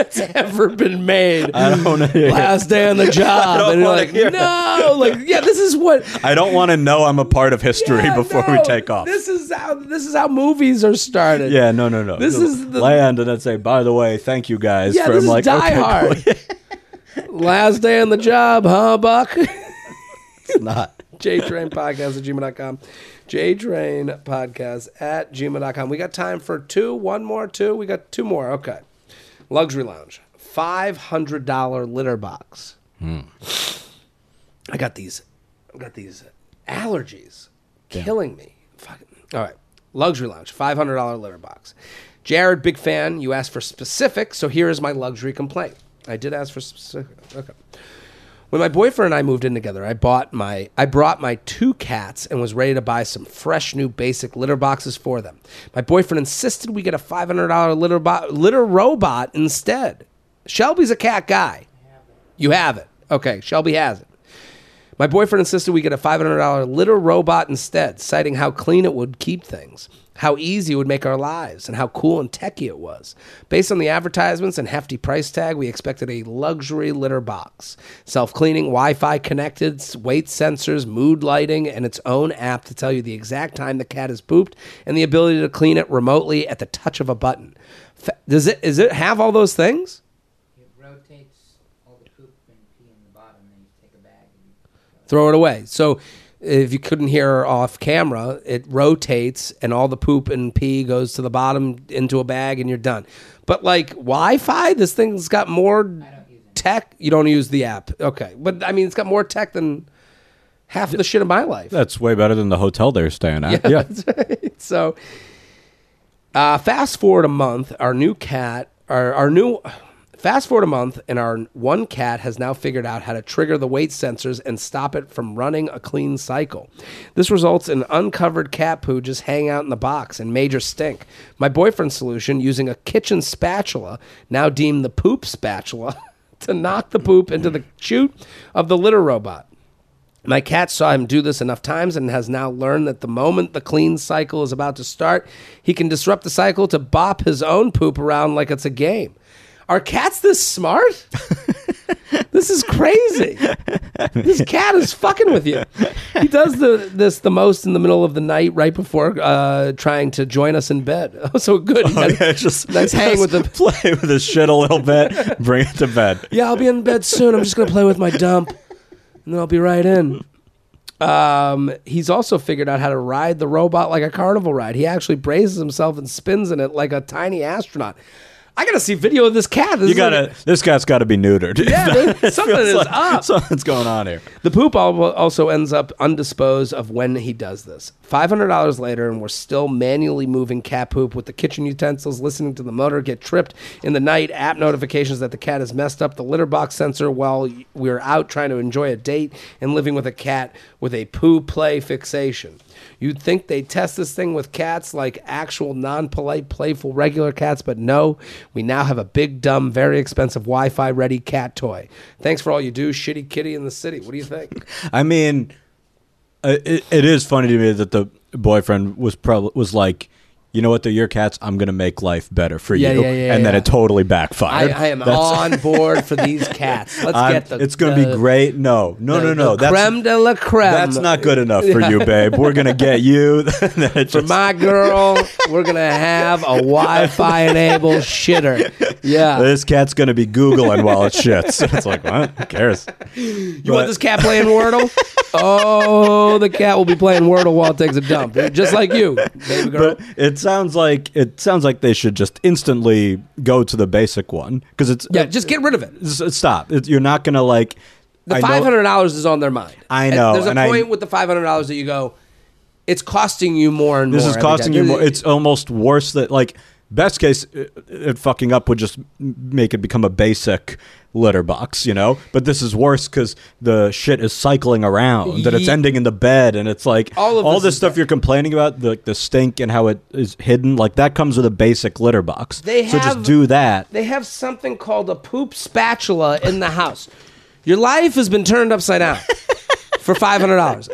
Speaker 1: that's ever been made.
Speaker 2: I don't want to.
Speaker 1: Last day on the job, and you're like, no, like, yeah, this is what.
Speaker 2: I don't want to know I'm a part of history
Speaker 1: Yeah,
Speaker 2: before we
Speaker 1: no,
Speaker 2: take off.
Speaker 1: This is how this is how movies are started.
Speaker 2: Yeah, no, no, no.
Speaker 1: This is the-
Speaker 2: land and then say, by the way, thank you guys.
Speaker 1: Yeah,
Speaker 2: for
Speaker 1: this
Speaker 2: I'm
Speaker 1: is
Speaker 2: like,
Speaker 1: Die
Speaker 2: okay,
Speaker 1: Hard.
Speaker 2: cool.
Speaker 1: Last day on the job, huh, Buck?
Speaker 2: it's not.
Speaker 1: JTrain Podcast at gmail.com. JTrain Podcast at gmail.com. We got time for two, one more, two. We got two more. Okay. Luxury Lounge. $500 litter box. Hmm. I got these, I got these allergies killing me. Fucking. All right. Luxury Lounge. $500 litter box. Jared, big fan. You asked for specific, so here is my luxury complaint. I did ask for specific. Okay. When my boyfriend and I moved in together, I bought my I brought my two cats and was ready to buy some fresh new basic litter boxes for them. My boyfriend insisted we get a five hundred dollar litter bo- litter robot instead. Shelby's a cat guy. You have it. Okay, Shelby has it. My boyfriend insisted we get a $500 litter robot instead, citing how clean it would keep things, how easy it would make our lives, and how cool and techy it was. Based on the advertisements and hefty price tag, we expected a luxury litter box. Self cleaning, Wi Fi connected, weight sensors, mood lighting, and its own app to tell you the exact time the cat has pooped, and the ability to clean it remotely at the touch of a button. Does it, does it have all those things?
Speaker 4: It rotates all the poop and pee in the bottom, then you take a bag and you
Speaker 1: throw it away. So if you couldn't hear off camera, it rotates and all the poop and pee goes to the bottom into a bag and you're done. But like Wi-Fi, this thing's got more tech. You don't use the app, okay? But I mean, it's got more tech than half of the shit in my life.
Speaker 2: That's way better than the hotel they're staying at. Yeah.
Speaker 1: so uh, fast forward a month our new cat our, our new fast forward a month and our one cat has now figured out how to trigger the weight sensors and stop it from running a clean cycle. This results in uncovered cat poo just hanging out in the box and major stink. My boyfriend's solution using a kitchen spatula now deemed the poop spatula to knock the poop into the chute of the litter robot. My cat saw him do this enough times and has now learned that the moment the clean cycle is about to start, he can disrupt the cycle to bop his own poop around like it's a game. Are cats this smart? this is crazy. This cat is fucking with you. He does the this the most in the middle of the night, right before uh, trying to join us in bed. Oh, so good.
Speaker 2: Oh,
Speaker 1: has-
Speaker 2: yeah, just
Speaker 1: Let's hang with the-
Speaker 2: play with his shit a little bit, bring it to bed.
Speaker 1: yeah, I'll be in bed soon. I'm just gonna play with my dump, and then I'll be right in. Um, he's also figured out how to ride the robot like a carnival ride. He actually braces himself and spins in it like a tiny astronaut. I gotta see video of this cat. This
Speaker 2: You
Speaker 1: is
Speaker 2: gotta.
Speaker 1: a-
Speaker 2: this cat's got to be neutered.
Speaker 1: Yeah, dude, something
Speaker 2: Feels
Speaker 1: is
Speaker 2: like
Speaker 1: up.
Speaker 2: Something's going on here.
Speaker 1: The poop al- also ends up undisposed of when he does this. $500 later, and we're still manually moving cat poop with the kitchen utensils, listening to the motor get tripped in the night, app notifications that the cat has messed up the litter box sensor while we're out trying to enjoy a date and living with a cat with a poo play fixation. You'd think they test this thing with cats like actual non polite, playful, regular cats, but no. We now have a big, dumb, very expensive Wi Fi ready cat toy. Thanks for all you do, shitty kitty in the city. What do you think?
Speaker 2: I mean, uh, it, it is funny to me that the boyfriend was probably was like, you know what, they're your cats. I'm gonna make life better for
Speaker 1: Yeah,
Speaker 2: you,
Speaker 1: yeah, yeah,
Speaker 2: and then it totally backfired.
Speaker 1: I am
Speaker 2: That's-
Speaker 1: on board for these cats. Let's
Speaker 2: I'm-
Speaker 1: get the.
Speaker 2: it's gonna be great. No, no,
Speaker 1: the-
Speaker 2: no, no.
Speaker 1: the
Speaker 2: That's
Speaker 1: creme de la creme.
Speaker 2: that's not good enough for you, babe. We're gonna get you. It
Speaker 1: For my girl, we're gonna have a Wi-Fi enabled shitter. Yeah.
Speaker 2: this cat's gonna be googling while it shits. It's like, what? Who cares?
Speaker 1: You want this cat playing Wordle? Oh, the cat will be playing Wordle while it takes a dump, just like you, baby girl.
Speaker 2: But it sounds like it sounds like they should just instantly go to the basic one because it's
Speaker 1: yeah, just get rid of it.
Speaker 2: Stop. It, you're not gonna like
Speaker 1: The five hundred dollars is on their mind.
Speaker 2: I
Speaker 1: And
Speaker 2: know,
Speaker 1: There's a
Speaker 2: and I-
Speaker 1: point with the five hundred dollars that you go. It's costing you more and
Speaker 2: This
Speaker 1: more.
Speaker 2: is costing you more. It's almost worse that like best case, it, it fucking up would just make it become a basic litter box, you know. But this is worse because the shit is cycling around and it's
Speaker 1: Ye-
Speaker 2: ending in the bed, and it's like
Speaker 1: All of this
Speaker 2: this
Speaker 1: is
Speaker 2: stuff
Speaker 1: bad.
Speaker 2: you're complaining about, the the stink and how it is hidden, like that comes with a basic litter box.
Speaker 1: They
Speaker 2: so
Speaker 1: have-
Speaker 2: just do that.
Speaker 1: they have something called a poop spatula in the house. Your life has been turned upside down for five hundred dollars.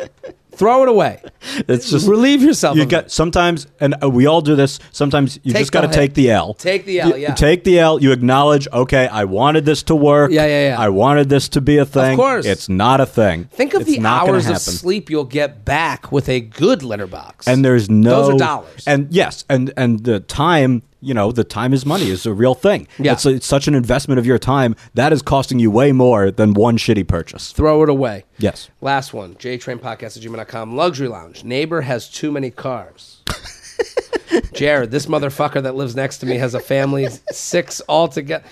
Speaker 1: Throw it away.
Speaker 2: It's just
Speaker 1: Relieve yourself.
Speaker 2: You got sometimes, and uh, we all do this. Sometimes you
Speaker 1: Take
Speaker 2: just got to take the L.
Speaker 1: Take the L,
Speaker 2: You-
Speaker 1: yeah.
Speaker 2: Take the L. You acknowledge, okay, I wanted this to work.
Speaker 1: Yeah, yeah, yeah.
Speaker 2: I wanted this to be a thing.
Speaker 1: Of course.
Speaker 2: it's not a thing.
Speaker 1: Think of
Speaker 2: It's
Speaker 1: the hours of sleep you'll get back with a good litter box.
Speaker 2: And there's no
Speaker 1: Those are dollars.
Speaker 2: And yes, and and the time, you know, the time is money is a real thing.
Speaker 1: Yeah.
Speaker 2: it's, it's such an investment of your time that is costing you way more than one shitty purchase.
Speaker 1: Throw it away.
Speaker 2: Yes.
Speaker 1: Last one. JTrainPodcast at gmail.com. Luxury Lounge. Neighbor has too many cars. Jared, this motherfucker that lives next to me has a family six altogether.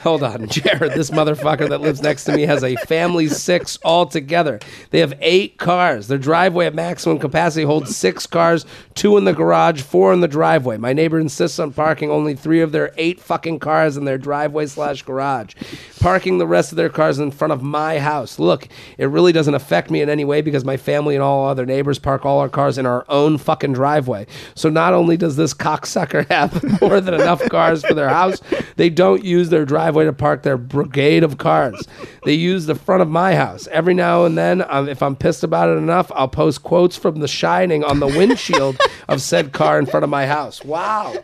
Speaker 1: Hold on, Jared, this motherfucker that lives next to me has a family six altogether. They have eight cars. Their driveway at maximum capacity holds six cars, two in the garage, four in the driveway. My neighbor insists on parking only three of their eight fucking cars in their driveway slash garage, parking the rest of their cars in front of my house. Look, it really doesn't affect me in any way because my family and all other neighbors park all our cars in our own fucking driveway. So not only does this cocksucker have more than enough cars for their house, they don't use their driveway to park their brigade of cars. They use the front of my house. Every now and then, um, if I'm pissed about it enough, I'll post quotes from The Shining on the windshield of said car in front of my house. Wow.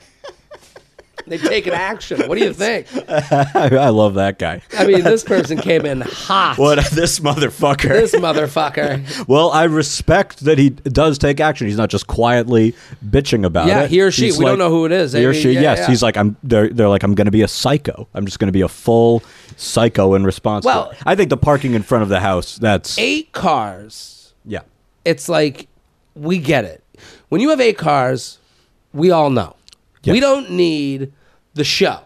Speaker 1: They've taken action. What do you think?
Speaker 2: I love that guy.
Speaker 1: I mean, this person came in hot.
Speaker 2: What this motherfucker?
Speaker 1: This motherfucker.
Speaker 2: Well, I respect that he does take action. He's not just quietly bitching about
Speaker 1: Yeah,
Speaker 2: it.
Speaker 1: Yeah, he or she.
Speaker 2: He's
Speaker 1: We don't know who it is.
Speaker 2: He or she.
Speaker 1: yeah,
Speaker 2: yes,
Speaker 1: yeah.
Speaker 2: he's like I'm. They're, they're like I'm going to be a psycho. I'm just going to be a full psycho in response.
Speaker 1: Well-
Speaker 2: to it. I think the parking in front of the house. That's
Speaker 1: Eight cars.
Speaker 2: yeah.
Speaker 1: It's like we get it. When you have eight cars, we all know.
Speaker 2: Yes.
Speaker 1: We don't need the show.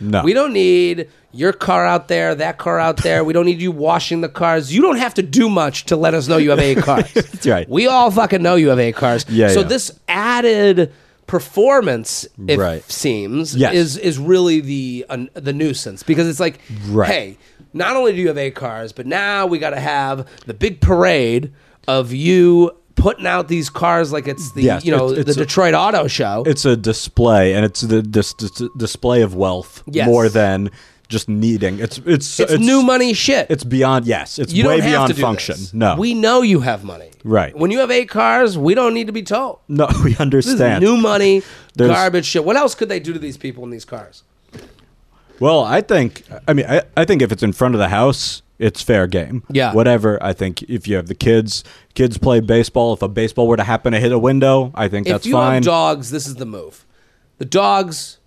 Speaker 2: No.
Speaker 1: We don't need your car out there, that car out there. We don't need you washing the cars. You don't have to do much to let us know you have eight cars.
Speaker 2: That's right.
Speaker 1: We all fucking know you have eight cars.
Speaker 2: Yeah,
Speaker 1: So
Speaker 2: yeah.
Speaker 1: this added performance, it
Speaker 2: Right.
Speaker 1: seems,
Speaker 2: Yes.
Speaker 1: is is really the uh, the nuisance because it's like,
Speaker 2: Right.
Speaker 1: hey, not only do you have eight cars, but now we got to have the big parade of you putting out these cars like it's the
Speaker 2: Yes,
Speaker 1: you know
Speaker 2: it's- it's
Speaker 1: the
Speaker 2: a-
Speaker 1: Detroit Auto Show.
Speaker 2: It's a display, and it's the dis- dis- display of wealth
Speaker 1: Yes.
Speaker 2: more than just needing. It's it's
Speaker 1: it's, new money shit.
Speaker 2: It's beyond. Yes, it's
Speaker 1: you
Speaker 2: way beyond function.
Speaker 1: this.
Speaker 2: No,
Speaker 1: we know you have money.
Speaker 2: Right.
Speaker 1: When you have eight cars, we don't need to be told.
Speaker 2: no, we understand.
Speaker 1: new money,
Speaker 2: There's-
Speaker 1: garbage shit. What else could they do to these people in these cars?
Speaker 2: Well, I think I mean I, I think if it's in front of the house, it's fair game.
Speaker 1: Yeah.
Speaker 2: Whatever. I think if you have the kids kids play baseball, if a baseball were to happen to hit a window, I think that's fine.
Speaker 1: if you have dogs, this is the move. The dogs,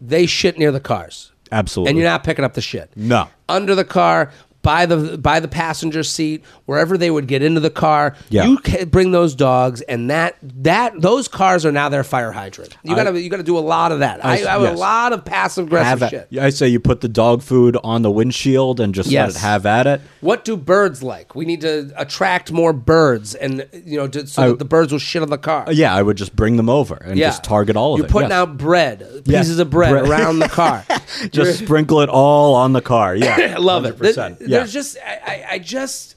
Speaker 1: they shit near the cars,
Speaker 2: Absolutely.
Speaker 1: and you're not picking up the shit.
Speaker 2: No.
Speaker 1: under the car, by the by the passenger seat, wherever they would get into the car.
Speaker 2: Yeah.
Speaker 1: You bring those dogs, and that that those cars are now their fire hydrant. You
Speaker 2: I-
Speaker 1: gotta you gotta do a lot of that. I, I, have
Speaker 2: yes.
Speaker 1: a lot of passive aggressive shit.
Speaker 2: I say you put the dog food on the windshield and just
Speaker 1: Yes.
Speaker 2: let it have at it.
Speaker 1: What do birds like? We need to attract more birds, and you know, to, so the birds will shit on the car.
Speaker 2: Yeah, I would just bring them over and
Speaker 1: Yeah.
Speaker 2: just target all of
Speaker 1: You're
Speaker 2: it.
Speaker 1: putting
Speaker 2: yes.
Speaker 1: out bread, pieces of bread
Speaker 2: Bread.
Speaker 1: around the car.
Speaker 2: just sprinkle it all on the car. Yeah,
Speaker 1: love it. There-
Speaker 2: 100%.
Speaker 1: There's just I, I, I just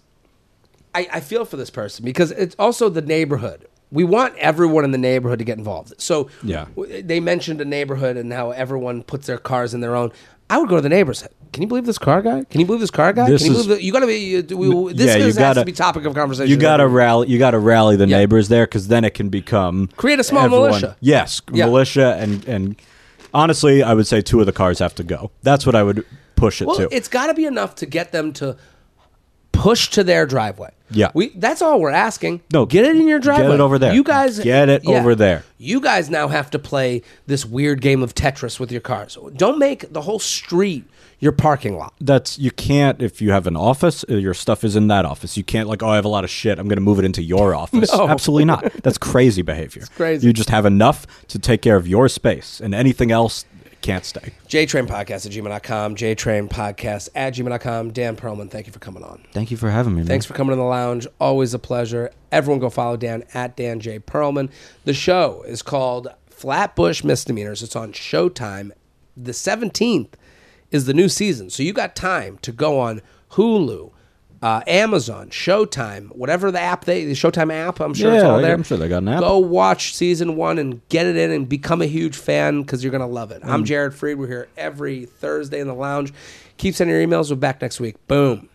Speaker 1: I, I feel for this person because it's also the neighborhood. We want everyone in the neighborhood to get involved. So
Speaker 2: Yeah.
Speaker 1: w- they mentioned a neighborhood and how everyone puts their cars in their own. I would go to the neighbors. Can you believe this car guy? Can you believe this car guy?
Speaker 2: This
Speaker 1: Can you
Speaker 2: is-
Speaker 1: believe that? You got to be. uh, We, this
Speaker 2: Yeah, you
Speaker 1: is- has
Speaker 2: gotta-
Speaker 1: to be topic of conversation.
Speaker 2: You got to
Speaker 1: every-
Speaker 2: rally. You got to rally the neighbors there because then it can become
Speaker 1: Create a small militia.
Speaker 2: Yes,
Speaker 1: Yeah.
Speaker 2: militia and and honestly, I would say two of the cars have to go. That's what I would push it
Speaker 1: Well,
Speaker 2: to.
Speaker 1: it's got to be enough to get them to push to their driveway.
Speaker 2: Yeah.
Speaker 1: we. That's all we're asking.
Speaker 2: No,
Speaker 1: get it in your driveway.
Speaker 2: Get it over there.
Speaker 1: You guys
Speaker 2: Get it over there.
Speaker 1: You guys now have to play this weird game of Tetris with your cars. Don't make the whole street your parking lot.
Speaker 2: That's you can't if you have an office. uh, Your stuff is in that office. You can't like oh I have a lot of shit. I'm going to move it into your office.
Speaker 1: No.
Speaker 2: Absolutely not. That's crazy behavior.
Speaker 1: crazy.
Speaker 2: You just have enough to take care of your space, and anything else can't stay.
Speaker 1: JTrain Podcast at gmail.com. JTrain Podcast at gmail.com. Dan Perlman, thank you for coming on.
Speaker 2: Thank you for having me.
Speaker 1: Thanks for coming to the lounge. Always a pleasure. Everyone go follow Dan at Dan J. Perlman. The show is called Flatbush Misdemeanors. It's on Showtime. The 17th is the new season. So you got time to go on Hulu, uh, Amazon, Showtime, whatever the app they, the Showtime app, I'm sure it's
Speaker 2: Yeah,
Speaker 1: all
Speaker 2: I-
Speaker 1: there.
Speaker 2: I'm sure they got an app.
Speaker 1: Go watch season one and get it in and become a huge fan because you're going to love it.
Speaker 2: Mm.
Speaker 1: I'm Jared Freid. We're here every Thursday in the lounge. Keep sending your emails. We're back next week. Boom.